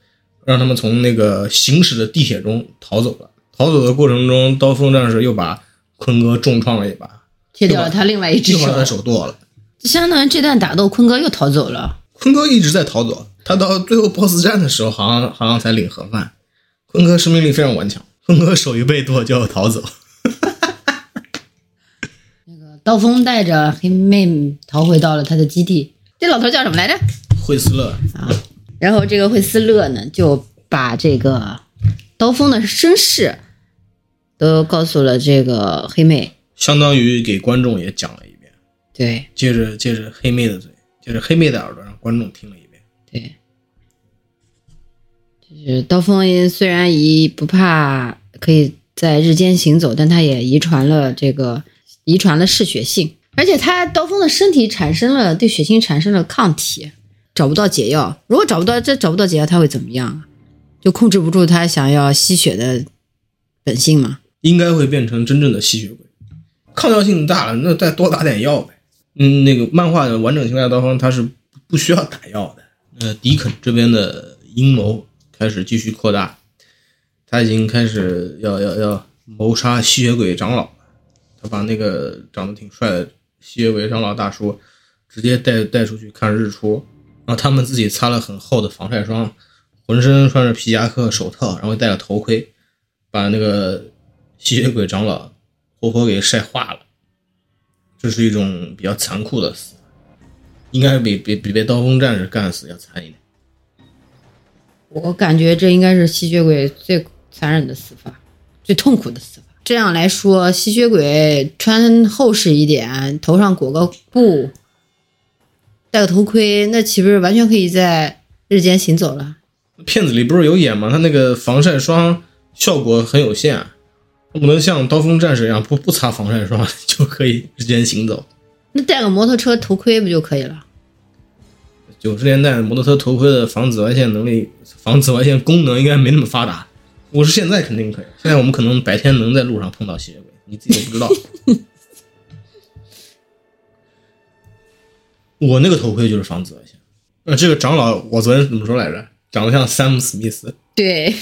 让他们从那个行驶的地铁中逃走了。逃走的过程中，刀锋战士又把坤哥重创了一把，切掉了他另外一只手，又把他手剁了。相当于这段打斗，坤哥又逃走了。坤哥一直在逃走，他到最后 BOSS 战的时候，好像好像才领盒饭。坤哥生命力非常顽强，坤哥手一被剁就要逃走。那个刀锋带着黑妹逃回到了他的基地。这老头叫什么来着？惠斯勒啊。然后这个惠斯勒呢，就把这个刀锋的身世都告诉了这个黑妹，相当于给观众也讲了一遍。对，借着借着黑妹的嘴，借着黑妹的耳朵，让观众听了就是刀锋虽然一不怕可以在日间行走，但他也遗传了这个。遗传了嗜血性，而且他刀锋的身体产生了对血清产生了抗体，找不到解药。如果找不到这找不到解药，他会怎么样？就控制不住他想要吸血的本性嘛？应该会变成真正的吸血鬼。抗药性大了，那再多打点药呗。嗯，那个漫画的完整形态刀锋他是不需要打药的。呃，迪肯这边的阴谋开始继续扩大，他已经开始要要要谋杀吸血鬼长老。他把那个长得挺帅的吸血鬼长老大叔直接带带出去看日出，然后他们自己擦了很厚的防晒霜，浑身穿着皮夹克、手套，然后戴了头盔，把那个吸血鬼长老活活给晒化了。这是一种比较残酷的死，应该比比比被刀锋战士干死要惨一点。我感觉这应该是吸血鬼最残忍的死法，最痛苦的死法。这样来说，吸血鬼穿厚实一点，头上裹个布，戴个头盔，那岂不是完全可以在日间行走了？片子里不是有演吗？他那个防晒霜效果很有限，不能像刀锋战士一样不不擦防晒霜 就可以日间行走。那戴个摩托车头盔不就可以了？九十年代摩托车头盔的防紫外线能力、防紫外线功能应该没那么发达。我是现在肯定可以，现在我们可能白天能在路上碰到吸血鬼，你自己都不知道。我那个头盔就是防紫外线。呃，这个长老我昨天怎么说来着？长得像山姆史密斯。对，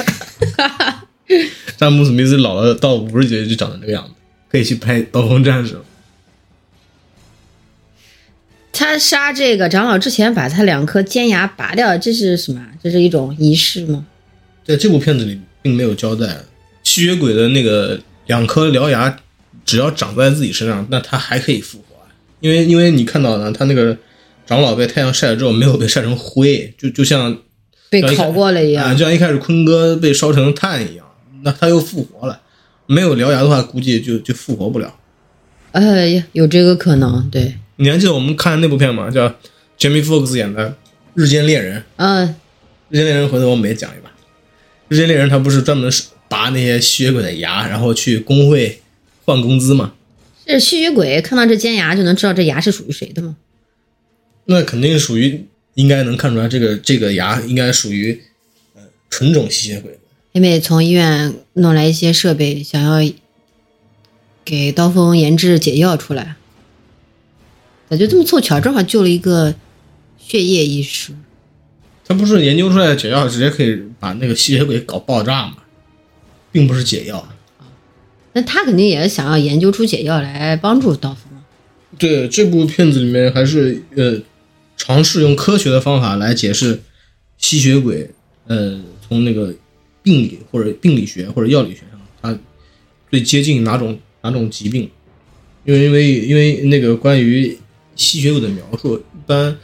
山姆史密斯老了到五十几岁就长成这个样子。可以去拍《刀锋战士》了。他杀这个长老之前，把他两颗尖牙拔掉，这是什么？这是一种仪式吗？在这部片子里并没有交代吸血鬼的那个两颗獠牙，只要长在自己身上，那他还可以复活。因为因为你看到呢，他那个长老被太阳晒了之后，没有被晒成灰，就就像被烤过了一样，就像一开始坤哥被烧成炭一样，那他又复活了。没有獠牙的话，估计就就复活不了。哎，有这个可能，对。你还记得我们看那部片吗？叫 Jamie Foxx 演的《日间猎人》。嗯，《日间猎人》回头我们也讲一把。《日间猎人》他不是专门是拔那些吸血鬼的牙，然后去工会换工资吗？是吸血鬼看到这尖牙就能知道这牙是属于谁的吗？那肯定属于，应该能看出来这个这个牙应该属于呃纯种吸血鬼。因为从医院弄来一些设备，想要给刀锋研制解药出来。咋就这么凑巧，正好救了一个血液医师。他不是研究出来的解药，直接可以把那个吸血鬼搞爆炸吗？并不是解药。那他肯定也是想要研究出解药来帮助刀锋。对，这部片子里面还是呃尝试用科学的方法来解释吸血鬼，呃，从那个病理或者病理学或者药理学上，它最接近哪种哪种疾病？因为因为因为那个关于。吸血鬼的描述，一般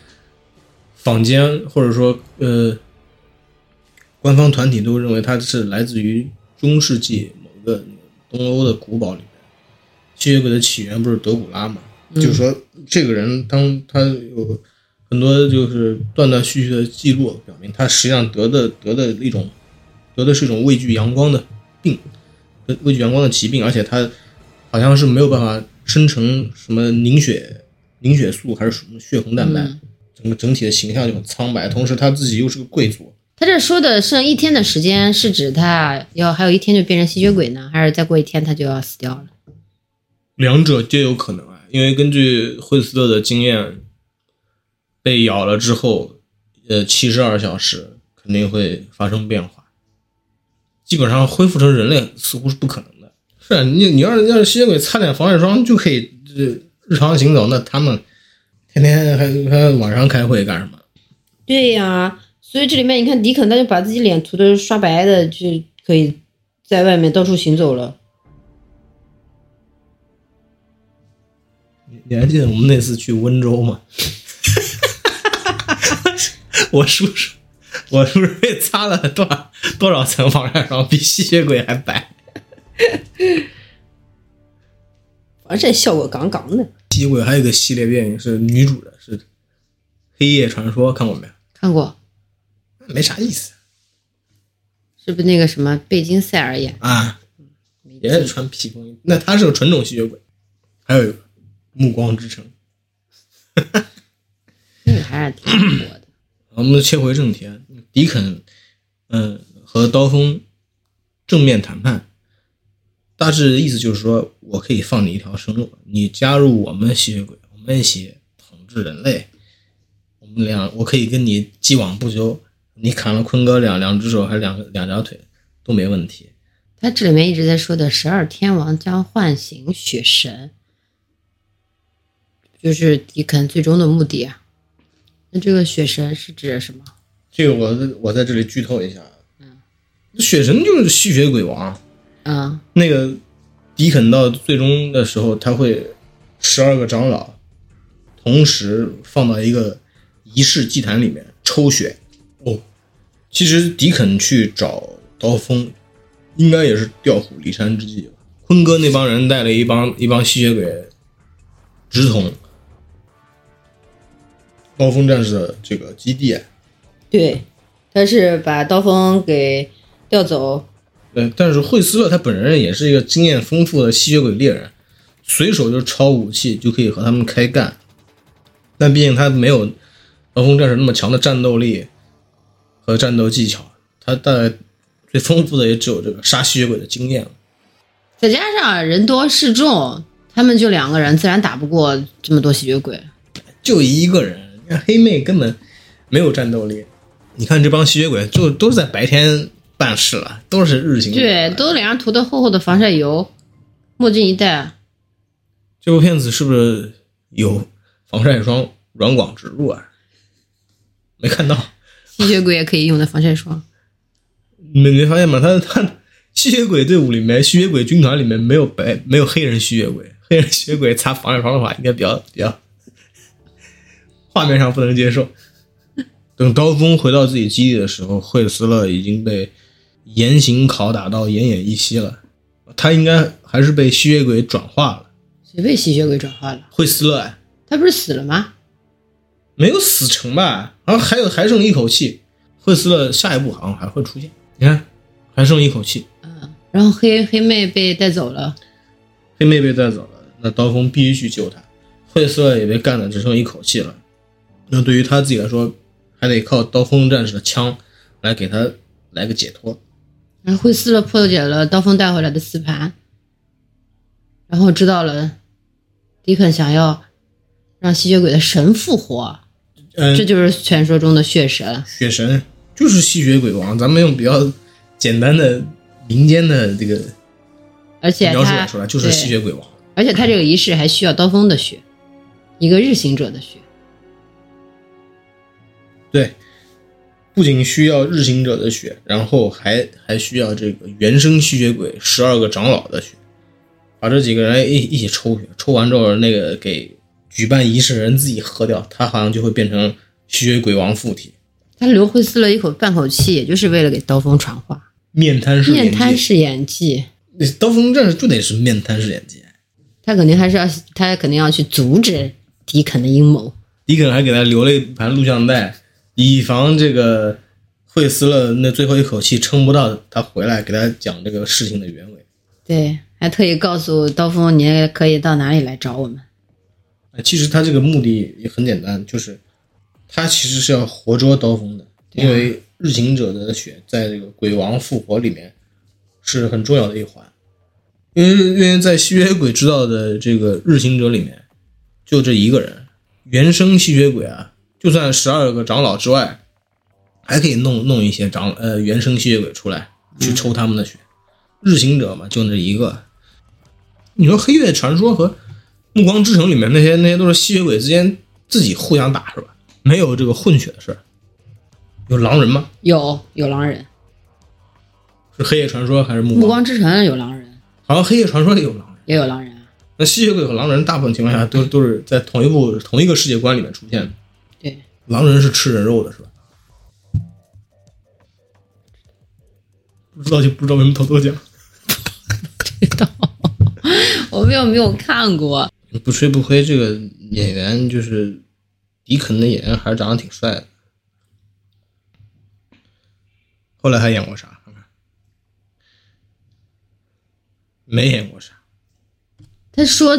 坊间或者说呃官方团体都认为它是来自于中世纪某个东欧的古堡里面。吸血鬼的起源不是德古拉嘛？就是说这个人当他有很多就是断断续续的记录，表明他实际上得的得的一种得的是一种畏惧阳光的病，畏惧阳光的疾病，而且他好像是没有办法生成什么凝血。凝血素还是什么血红蛋白，整个整体的形象就很苍白。同时，他自己又是个贵族。他这说的剩一天的时间，是指他要还有一天就变成吸血鬼呢，还是再过一天他就要死掉了？两者皆有可能啊，因为根据惠斯特的经验，被咬了之后，呃，七十二小时肯定会发生变化，基本上恢复成人类似乎是不可能的。是啊，你你要是要是吸血鬼擦点防晒霜就可以这。日常行走，那他们天天还还晚上开会干什么？对呀，所以这里面你看，迪肯他就把自己脸涂的刷白的，就可以在外面到处行走了。你你还记得我们那次去温州吗？我叔叔，我叔叔被擦了多少多少层防晒霜，比吸血鬼还白。防晒效果杠杠的。吸血鬼还有个系列电影是女主的，是《黑夜传说》，看过没？看过。没啥意思。是不是那个什么贝金赛尔演啊？也是穿披风衣。那他是个纯种吸血鬼。还有一个《暮光之城》。那个还是挺火的。我们切回正题，迪肯，嗯，和刀锋正面谈判。大致的意思就是说，我可以放你一条生路，你加入我们吸血鬼，我们一起统治人类。我们俩，我可以跟你既往不咎。你砍了坤哥两两只手，还是两两条腿，都没问题。他这里面一直在说的十二天王将唤醒血神，就是迪肯最终的目的啊。那这个血神是指什么？这个我我在这里剧透一下。嗯，血神就是吸血鬼王。啊，那个迪肯到最终的时候，他会十二个长老同时放到一个仪式祭坛里面抽血。哦，其实迪肯去找刀锋，应该也是调虎离山之计。坤哥那帮人带了一帮一帮吸血鬼，直通刀锋战士的这个基地。对，他是把刀锋给调走。对，但是惠斯勒他本人也是一个经验丰富的吸血鬼猎人，随手就抄武器就可以和他们开干。但毕竟他没有刀锋战士那么强的战斗力和战斗技巧，他大概最丰富的也只有这个杀吸血鬼的经验了。再加上人多势众，他们就两个人，自然打不过这么多吸血鬼。就一个人，黑妹根本没有战斗力。你看这帮吸血鬼，就都是在白天。办事了，都是日行。对，都脸上涂的厚厚的防晒油。墨镜一戴，啊这部片子是不是有防晒霜软广植入啊？没看到，吸血鬼也可以用的防晒霜。没没发现吗？他他吸血鬼队伍里面，吸血鬼军团里面没有白没有黑人吸血鬼，黑人吸血鬼擦防晒霜的话，应该比较比较画面上不能接受。等刀锋回到自己基地的时候，惠斯勒已经被严刑拷打到奄奄一息了，他应该还是被吸血鬼转化了。谁被吸血鬼转化了？惠斯勒啊他不是死了吗？没有死成吧？然后还有还剩一口气，惠斯勒下一步好像还会出现。你看，还剩一口气，嗯，然后黑黑妹被带走了。黑妹被带走了，那刀锋必须去救她。惠斯勒也被干的只剩一口气了，那对于他自己来说，还得靠刀锋战士的枪来给他来个解脱。然后惠斯勒破解了刀锋带回来的磁盘，然后知道了迪肯想要让吸血鬼的神复活，嗯，这就是传说中的血神。血神就是吸血鬼王，咱们用比较简单的民间的这个而且他描述来说来，就是吸血鬼王。而且他这个仪式还需要刀锋的血，一个日行者的血。对，不仅需要日行者的血，然后还还需要这个原生吸血鬼十二个长老的血，把这几个人一一起抽血，抽完之后那个给举办仪式的人自己喝掉，他好像就会变成吸血鬼王附体。他留惠斯勒一口半口气，也就是为了给刀锋传话。面瘫式面，瘫式演技，那刀锋战士就得是面瘫式演技。他肯定还是要，他肯定要去阻止迪肯的阴谋。迪肯还给他留了一盘录像带，以防这个惠斯勒那最后一口气撑不到他回来，给他讲这个事情的原委。对，还特意告诉刀锋，你也可以到哪里来找我们。呃其实他这个目的也很简单，就是他其实是要活捉刀锋的，因为日行者的血在这个鬼王复活里面是很重要的一环。因为因为在吸血鬼知道的这个日行者里面，就这一个人，原生吸血鬼啊，就算十二个长老之外，还可以弄弄一些长呃原生吸血鬼出来去抽他们的血。日行者嘛，就那一个。你说黑月传说和暮光之城里面那些那些都是吸血鬼之间自己互相打是吧？没有这个混血的事儿。有狼人吗？有有狼人，是黑夜传说还是暮暮光？光之城有狼人，好像黑夜传说里有狼人。也有狼人啊。那吸血鬼和狼人大部分情况下都都是在同一部同一个世界观里面出现的。对，狼人是吃人肉的是吧？不知道就不知道为什么偷偷讲。我们又没有看过？不吹不黑，这个演员就是迪肯的演员，还是长得挺帅的。后来还演过啥？看看，没演过啥。他说，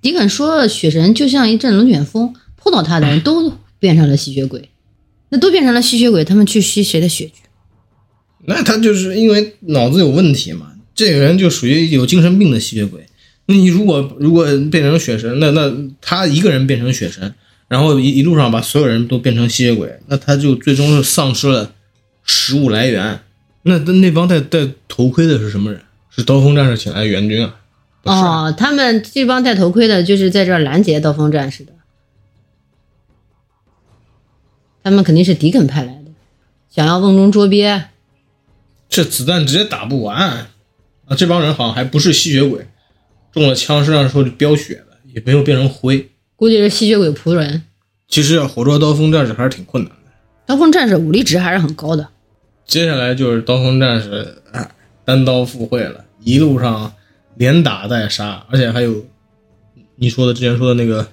迪肯说，雪神就像一阵龙卷风，碰到他的人都变成了吸血鬼。那都变成了吸血鬼，他们去吸谁的血去？那他就是因为脑子有问题嘛，这个人就属于有精神病的吸血鬼。那你如果如果变成血神，那那他一个人变成血神，然后一一路上把所有人都变成吸血鬼，那他就最终是丧失了食物来源。那那那帮戴戴头盔的是什么人？是刀锋战士请来的援军啊？啊哦，他们这帮戴头盔的，就是在这儿拦截刀锋战士的。他们肯定是迪肯派来的，想要瓮中捉鳖。这子弹直接打不完啊！这帮人好像还不是吸血鬼，中了枪身上说就飙血了，也没有变成灰。估计是吸血鬼仆人。其实要活捉刀锋战士还是挺困难的。刀锋战士武力值还是很高的。接下来就是刀锋战士啊，单刀赴会了，一路上连打带杀，而且还有你说的之前说的那个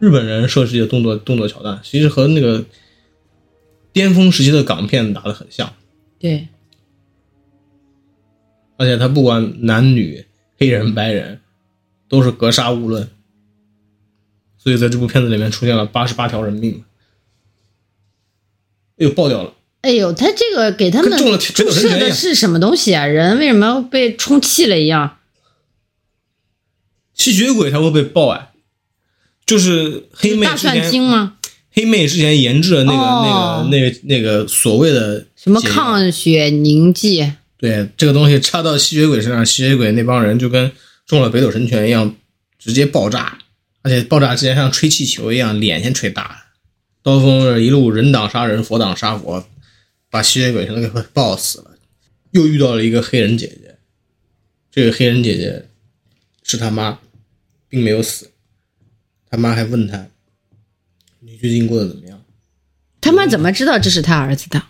日本人设计的动作动作桥段，其实和那个巅峰时期的港片打的很像。对，而且他不管男女、黑人、白人，都是格杀勿论。所以在这部片子里面出现了八十八条人命，哎呦爆掉了！哎呦，他这个给他们注射的是什么东西啊？人为什么被充气了一样？吸血鬼才会被爆哎，就是黑妹大蒜之前精吗？黑妹之前研制的那个、哦那个那个那个所谓的什么抗血凝剂？对这个东西插到吸血鬼身上，吸血鬼那帮人就跟中了北斗神拳一样，直接爆炸，而且爆炸之前像吹气球一样，脸先吹大了。刀锋一路人挡杀人，佛挡杀佛，把吸血鬼全都给爆死了。又遇到了一个黑人姐姐，这个黑人姐姐是他妈，并没有死。他妈还问他：“你最近过得怎么样？”他妈怎么知道这是他儿子的？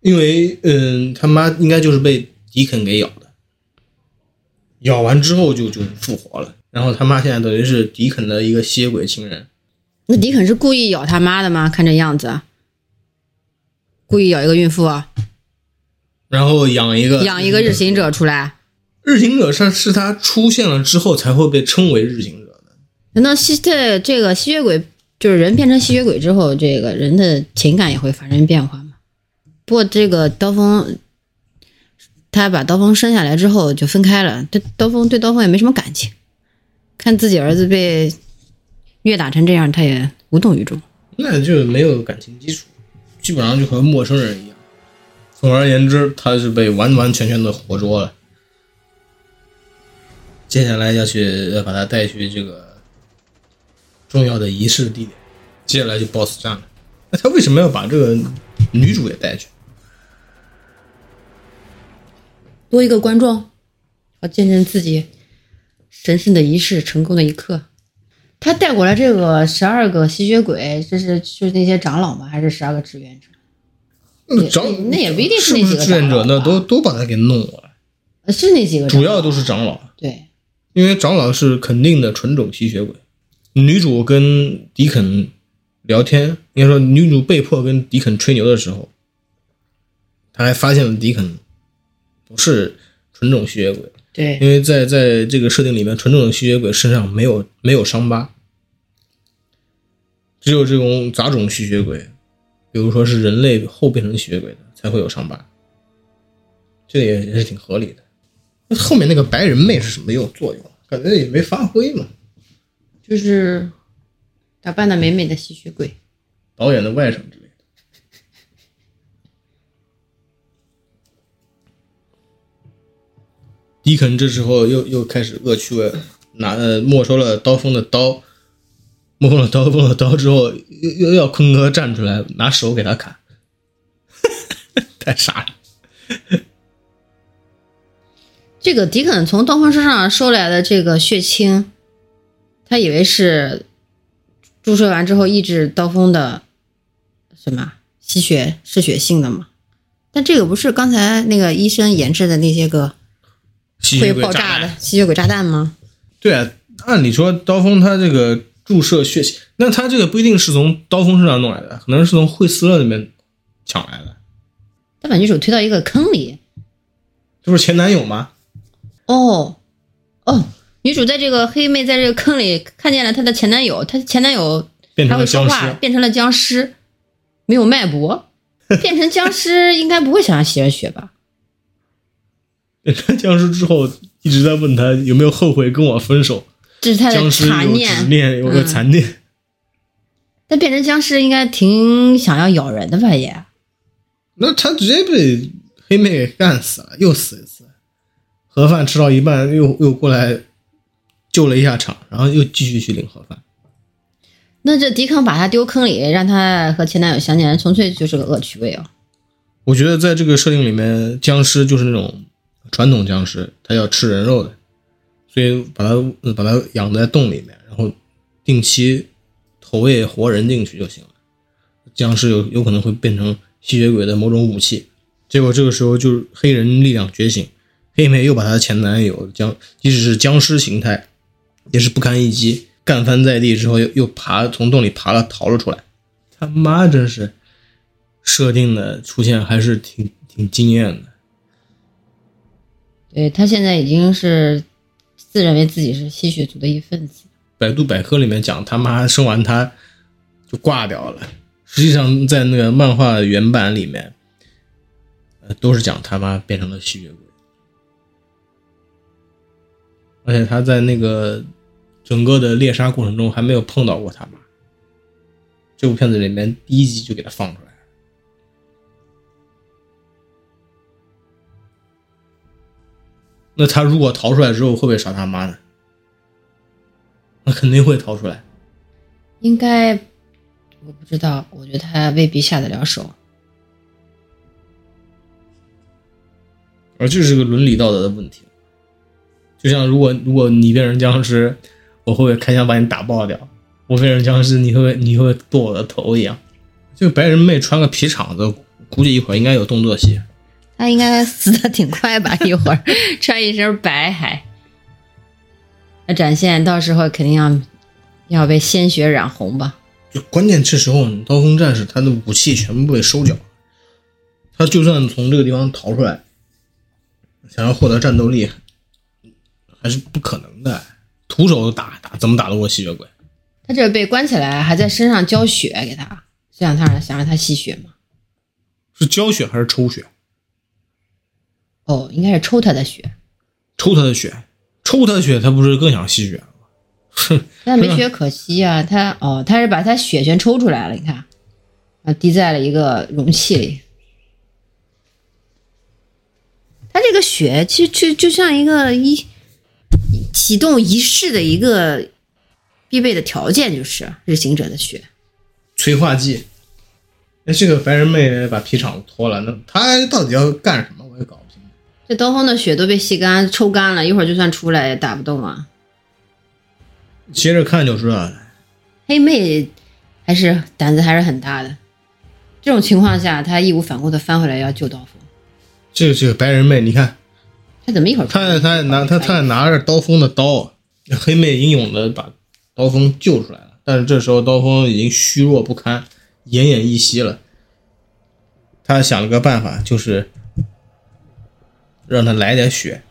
因为，嗯，他妈应该就是被迪肯给咬的，咬完之后就就复活了。然后他妈现在等于是迪肯的一个吸血鬼情人。那迪肯是故意咬他妈的吗？看这样子，故意咬一个孕妇啊？然后养一个养一个日行者出来。日行者是是他出现了之后才会被称为日行者的。难道吸这这个吸血鬼就是人变成吸血鬼之后，这个人的情感也会发生变化吗？不过这个刀锋，他把刀锋生下来之后就分开了，对刀锋对刀锋也没什么感情，看自己儿子被虐打成这样，他也无动于衷。那就没有感情基础，基本上就和陌生人一样。总而言之，他是被完完全全的活捉了。接下来要去要把他带去这个重要的仪式地点，接下来就 BOSS 战了。那他为什么要把这个女主也带去？多一个观众，要见证自己神圣的仪式成功的一刻。他带过来这个十二个吸血鬼，这是就是那些长老吗？还是十二个志愿者？那长那也不一定是那几个志愿者，那都都把他给弄过来，是那几个，主要都是长老，对。因为长老是肯定的纯种吸血鬼。女主跟迪肯聊天，应该说女主被迫跟迪肯吹牛的时候，她还发现了迪肯不是纯种吸血鬼，对，因为在在这个设定里面，纯种的吸血鬼身上没有没有伤疤，只有这种杂种吸血鬼，比如说是人类后变成吸血鬼的才会有伤疤，这个也也是挺合理的。那后面那个白人妹是什么用作用？感觉也没发挥嘛。就是打扮的美美的吸血鬼。导演的外甥之类的。迪肯这时候又又开始恶趣味，拿呃没收了刀锋的刀，没收了刀锋的刀之后，又又要坤哥站出来拿手给他砍，太傻了。这个迪肯从刀锋身上收来的这个血清，他以为是注射完之后抑制刀锋的什么吸血嗜血性的嘛？但这个不是刚才那个医生研制的那些个会爆炸的吸血鬼炸弹吗？对啊，按理说刀锋他这个注射血清，那他这个不一定是从刀锋身上弄来的，可能是从惠斯勒那边抢来的。他把女主推到一个坑里。这不是前男友吗？哦，哦，女主在这个黑妹在这个坑里看见了她的前男友，她前男友变成了还会说话，僵尸。变成了僵尸，没有脉搏，变成僵尸应该不会想要吸人血吧？变成僵尸之后，一直在问他有没有后悔跟我分手。这是他的残念。念，有个嗯残念。但变成僵尸应该挺想要咬人的吧？也那他直接被黑妹给干死了，又死一次。盒饭吃到一半，又又过来救了一下场，然后又继续去领盒饭。那这迪康把他丢坑里，让他和前男友相见，纯粹就是个恶趣味哦。我觉得在这个设定里面，僵尸就是那种传统僵尸，他要吃人肉的，所以把它呃把它养在洞里面，然后定期投喂活人进去就行了。僵尸有有可能会变成吸血鬼的某种武器。结果这个时候就是黑人力量觉醒，黑妹又把她的前男友僵，即使是僵尸形态，也是不堪一击，干翻在地之后又又爬从洞里爬了逃了出来。他妈真是设定的出现还是挺挺惊艳的。对他现在已经是自认为自己是吸血族的一份子。百度百科里面讲他妈生完他就挂掉了，实际上在那个漫画原版里面，呃，都是讲他妈变成了吸血鬼，而且他在那个整个的猎杀过程中还没有碰到过他妈。这部片子里面第一集就给他放出来了。那他如果逃出来之后会不会杀他妈呢？那肯定会逃出来。应该我不知道，我觉得他未必下得了手。而这是个伦理道德的问题。就像如果如果你变成僵尸，我会不会开枪把你打爆掉？我变成僵尸，你会不会你会不会剁我的头一样？这个白人妹穿个皮厂子，估计一会儿应该有动作戏。他应该死的挺快吧？一会儿穿一身白还，那展现到时候肯定要要被鲜血染红吧？就关键这时候，刀锋战士他的武器全部被收缴，他就算从这个地方逃出来，想要获得战斗力，还是不可能的。徒手打打怎么打得过吸血鬼？他这被关起来，还在身上浇血给他，想他想让他吸血吗？是浇血还是抽血？哦，应该是抽他的血，抽他的血，抽他的血，他不是更想吸血吗？哼，那没血可吸啊！他哦，他是把他血全抽出来了，你看，啊，滴在了一个容器里。他这个血其实就就像一个一启动仪式的一个必备的条件，就是日行者的血。催化剂。那这个白人妹把皮厂子脱了，那她到底要干什么？我也搞不清楚。这刀锋的血都被吸干、抽干了，一会儿就算出来也打不动啊。接着看就知道了。黑妹还是胆子还是很大的，这种情况下，她义无反顾的翻回来要救刀锋。这个这个白人妹，你看，他怎么一会儿他他拿他他拿着刀锋的刀，黑妹英勇的把刀锋救出来了，但是这时候刀锋已经虚弱不堪，奄奄一息了。他想了个办法，就是让他来点血。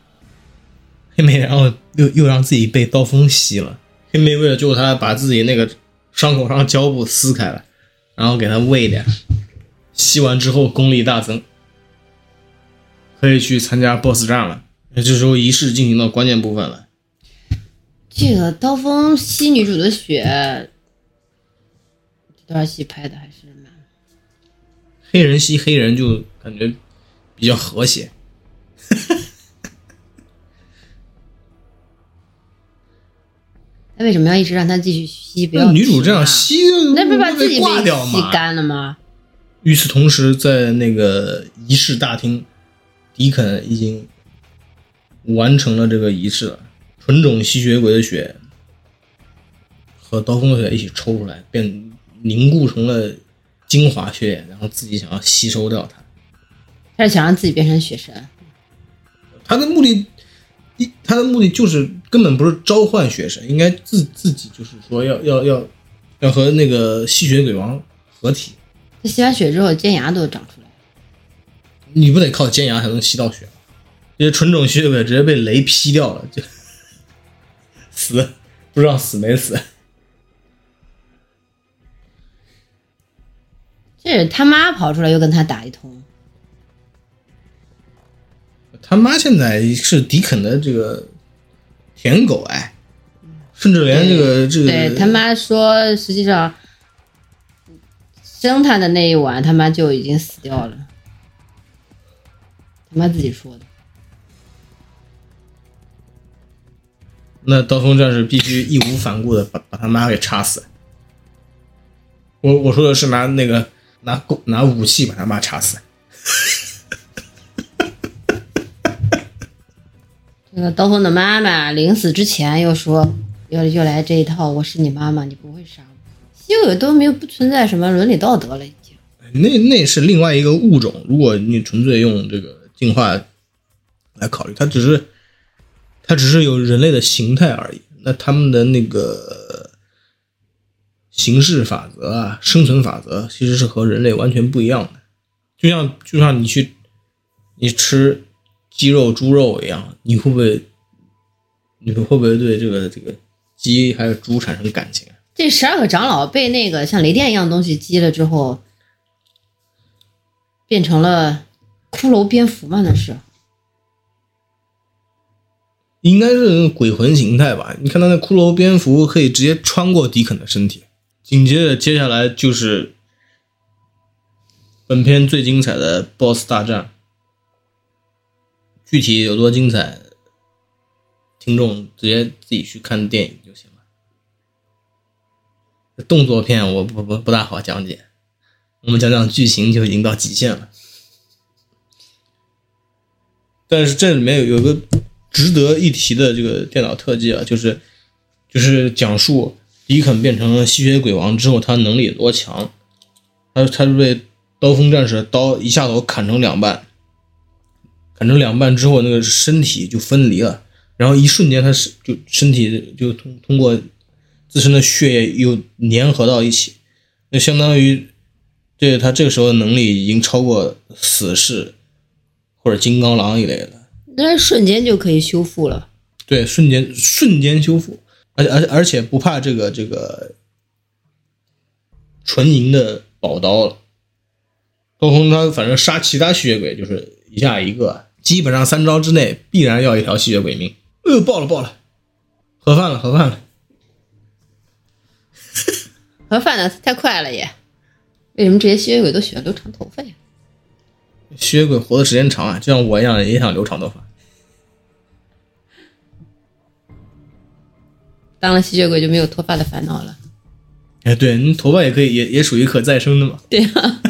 黑妹然后又又让自己被刀锋吸了。黑妹为了救他，把自己那个伤口上胶布撕开了，然后给他喂一点，吸完之后功力大增，可以去参加 BOSS 战了。那这时候仪式进行到关键部分了。这个刀锋吸女主的血，这段戏拍的还是蛮……黑人吸黑人就感觉比较和谐。他为什么要一直让他继续吸？不要女主这样吸那不是把自己挂被吸掉吗？干了吗？与此同时，在那个仪式大厅，迪肯已经完成了这个仪式了。纯种吸血鬼的血和刀锋的血一起抽出来，变凝固成了精华血液，然后自己想要吸收掉它。他是想让自己变成血神。他的目的，一他的目的就是根本不是召唤血神，应该自自己就是说要要要要和那个吸血鬼王合体。他吸完血之后，尖牙都长出。你不得靠尖牙才能吸到血吗？这些纯种吸血鬼直接被雷劈掉了，就 死不知道死没死。这是他妈跑出来又跟他打一通，他妈现在是迪肯的这个舔狗哎，甚至连这个这个对他妈说，实际上生他的那一晚，他妈就已经死掉了。他妈自己说的。那刀锋战士必须义无反顾的把把他妈给插死。我我说的是拿那个拿弓拿武器把他妈插死。这个刀锋的妈妈临死之前又说，又又来这一套，我是你妈妈，你不会杀我。吸血鬼都没有不存在什么伦理道德了，已经。那那是另外一个物种。如果你纯粹用这个进化来考虑，它只是它只是有人类的形态而已。那他们的那个形式法则啊、生存法则，其实是和人类完全不一样的。就像就像你去你吃鸡肉、猪肉一样，你会不会你会不会对这个这个鸡还有猪产生感情？这十二个长老被那个像雷电一样东西击了之后，变成了骷髅蝙蝠吗？那是。应该是鬼魂形态吧？你看他那骷髅蝙蝠可以直接穿过迪肯的身体。紧接着，接下来就是本片最精彩的 BOSS 大战。具体有多精彩，听众直接自己去看电影就行了。动作片我不不不大好讲解，我们讲讲剧情就已经到极限了。但是这里面有有个值得一提的这个电脑特技啊，就是就是讲述迪肯变成了吸血鬼王之后，他能力有多强。他他是被刀锋战士刀一下子砍成两半，砍成两半之后，那个身体就分离了，然后一瞬间他是就身体就通通过自身的血液又粘合到一起，那相当于对他这个时候的能力已经超过死士或者金刚狼一类的。那瞬间就可以修复了。对，瞬间瞬间修复，而且而且而且不怕这个这个纯银的宝刀了。刀空他反正杀其他吸血鬼就是一下一个，基本上三招之内必然要一条吸血鬼命。哎呦，爆了爆了，盒饭了盒饭了。盒饭的太快了也。为什么这些吸血鬼都喜欢留长头发呀？吸血鬼活的时间长啊，就像我一样也想留长头发。当了吸血鬼就没有脱发的烦恼了。哎，对你头发也可以，也也属于可再生的嘛。对呀、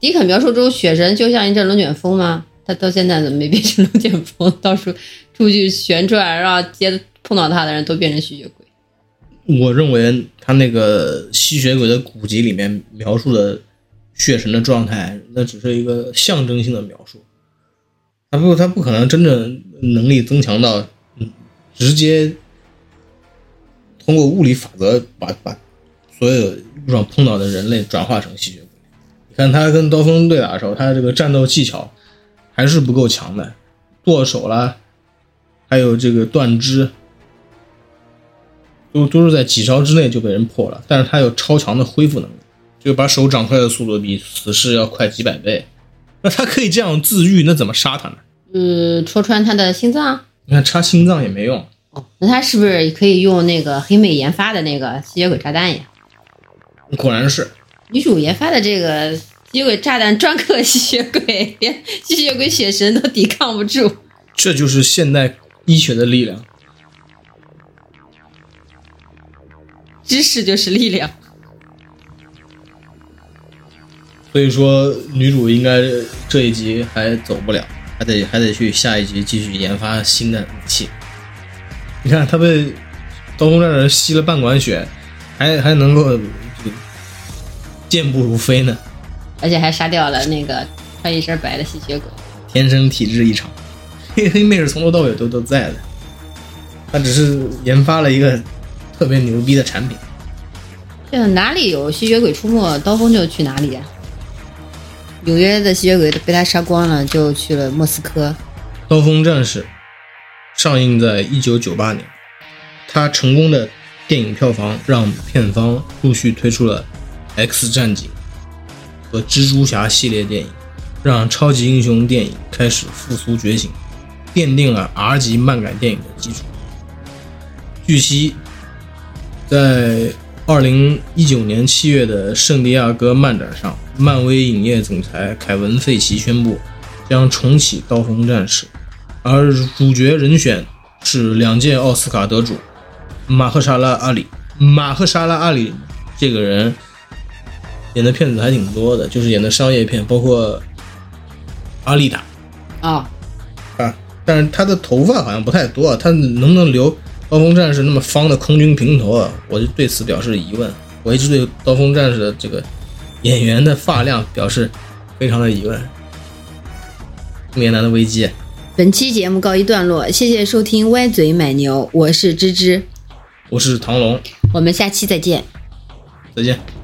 迪肯描述中，雪神就像一阵龙卷风吗？他到现在怎么没变成龙卷风？到处出去旋转，让接碰到他的人都变成吸血鬼。我认为他那个吸血鬼的古籍里面描述的血神的状态，那只是一个象征性的描述，他不他不可能真正能力增强到，直接通过物理法则把把所有路上碰到的人类转化成吸血鬼。你看他跟刀锋对打的时候，他这个战斗技巧还是不够强的，剁手啦，还有这个断肢。都都是在几招之内就被人破了，但是他有超强的恢复能力，就把手长出来的速度比死士要快几百倍。那他可以这样自愈，那怎么杀他呢？呃，戳穿他的心脏。你看插心脏也没用，哦，那他是不是可以用那个黑妹研发的那个吸血鬼炸弹呀？果然是。女主研发的这个吸血鬼炸弹专克吸血鬼，连吸血鬼血神都抵抗不住。这就是现代医学的力量。知识就是力量。所以说，女主应该这一集还走不了，还得还得去下一集继续研发新的武器。你看，她被刀锋战士吸了半管血，还还能够健步如飞呢，而且还杀掉了那个穿一身白的吸血鬼。天生体质异常。黑黑妹是从头到尾都都在的，她只是研发了一个特别牛逼的产品。这哪里有吸血鬼出没，刀锋就去哪里呀、纽约的吸血鬼都被他杀光了，就去了莫斯科。《刀锋战士》上映在一九九八年，它成功的电影票房让片方陆续推出了《X 战警》和《蜘蛛侠》系列电影，让超级英雄电影开始复苏觉醒，奠定了 R 级漫改电影的基础。据悉，在二零一九年七月的圣地亚哥漫展上，漫威影业总裁凯文·费奇宣布将重启《刀锋战士》，而主角人选是两届奥斯卡得主马赫沙拉·阿里。马赫沙拉·阿里这个人演的片子还挺多的，就是演的商业片，包括《阿丽达啊，》啊。但是他的头发好像不太多，他能不能留刀锋战士那么方的空军平头啊？我就对此表示疑问。我一直对刀锋战士的这个演员的发量表示非常的疑问。中年男的危机。本期节目告一段落，谢谢收听歪嘴买牛，我是芝芝，我是唐龙，我们下期再见。再见。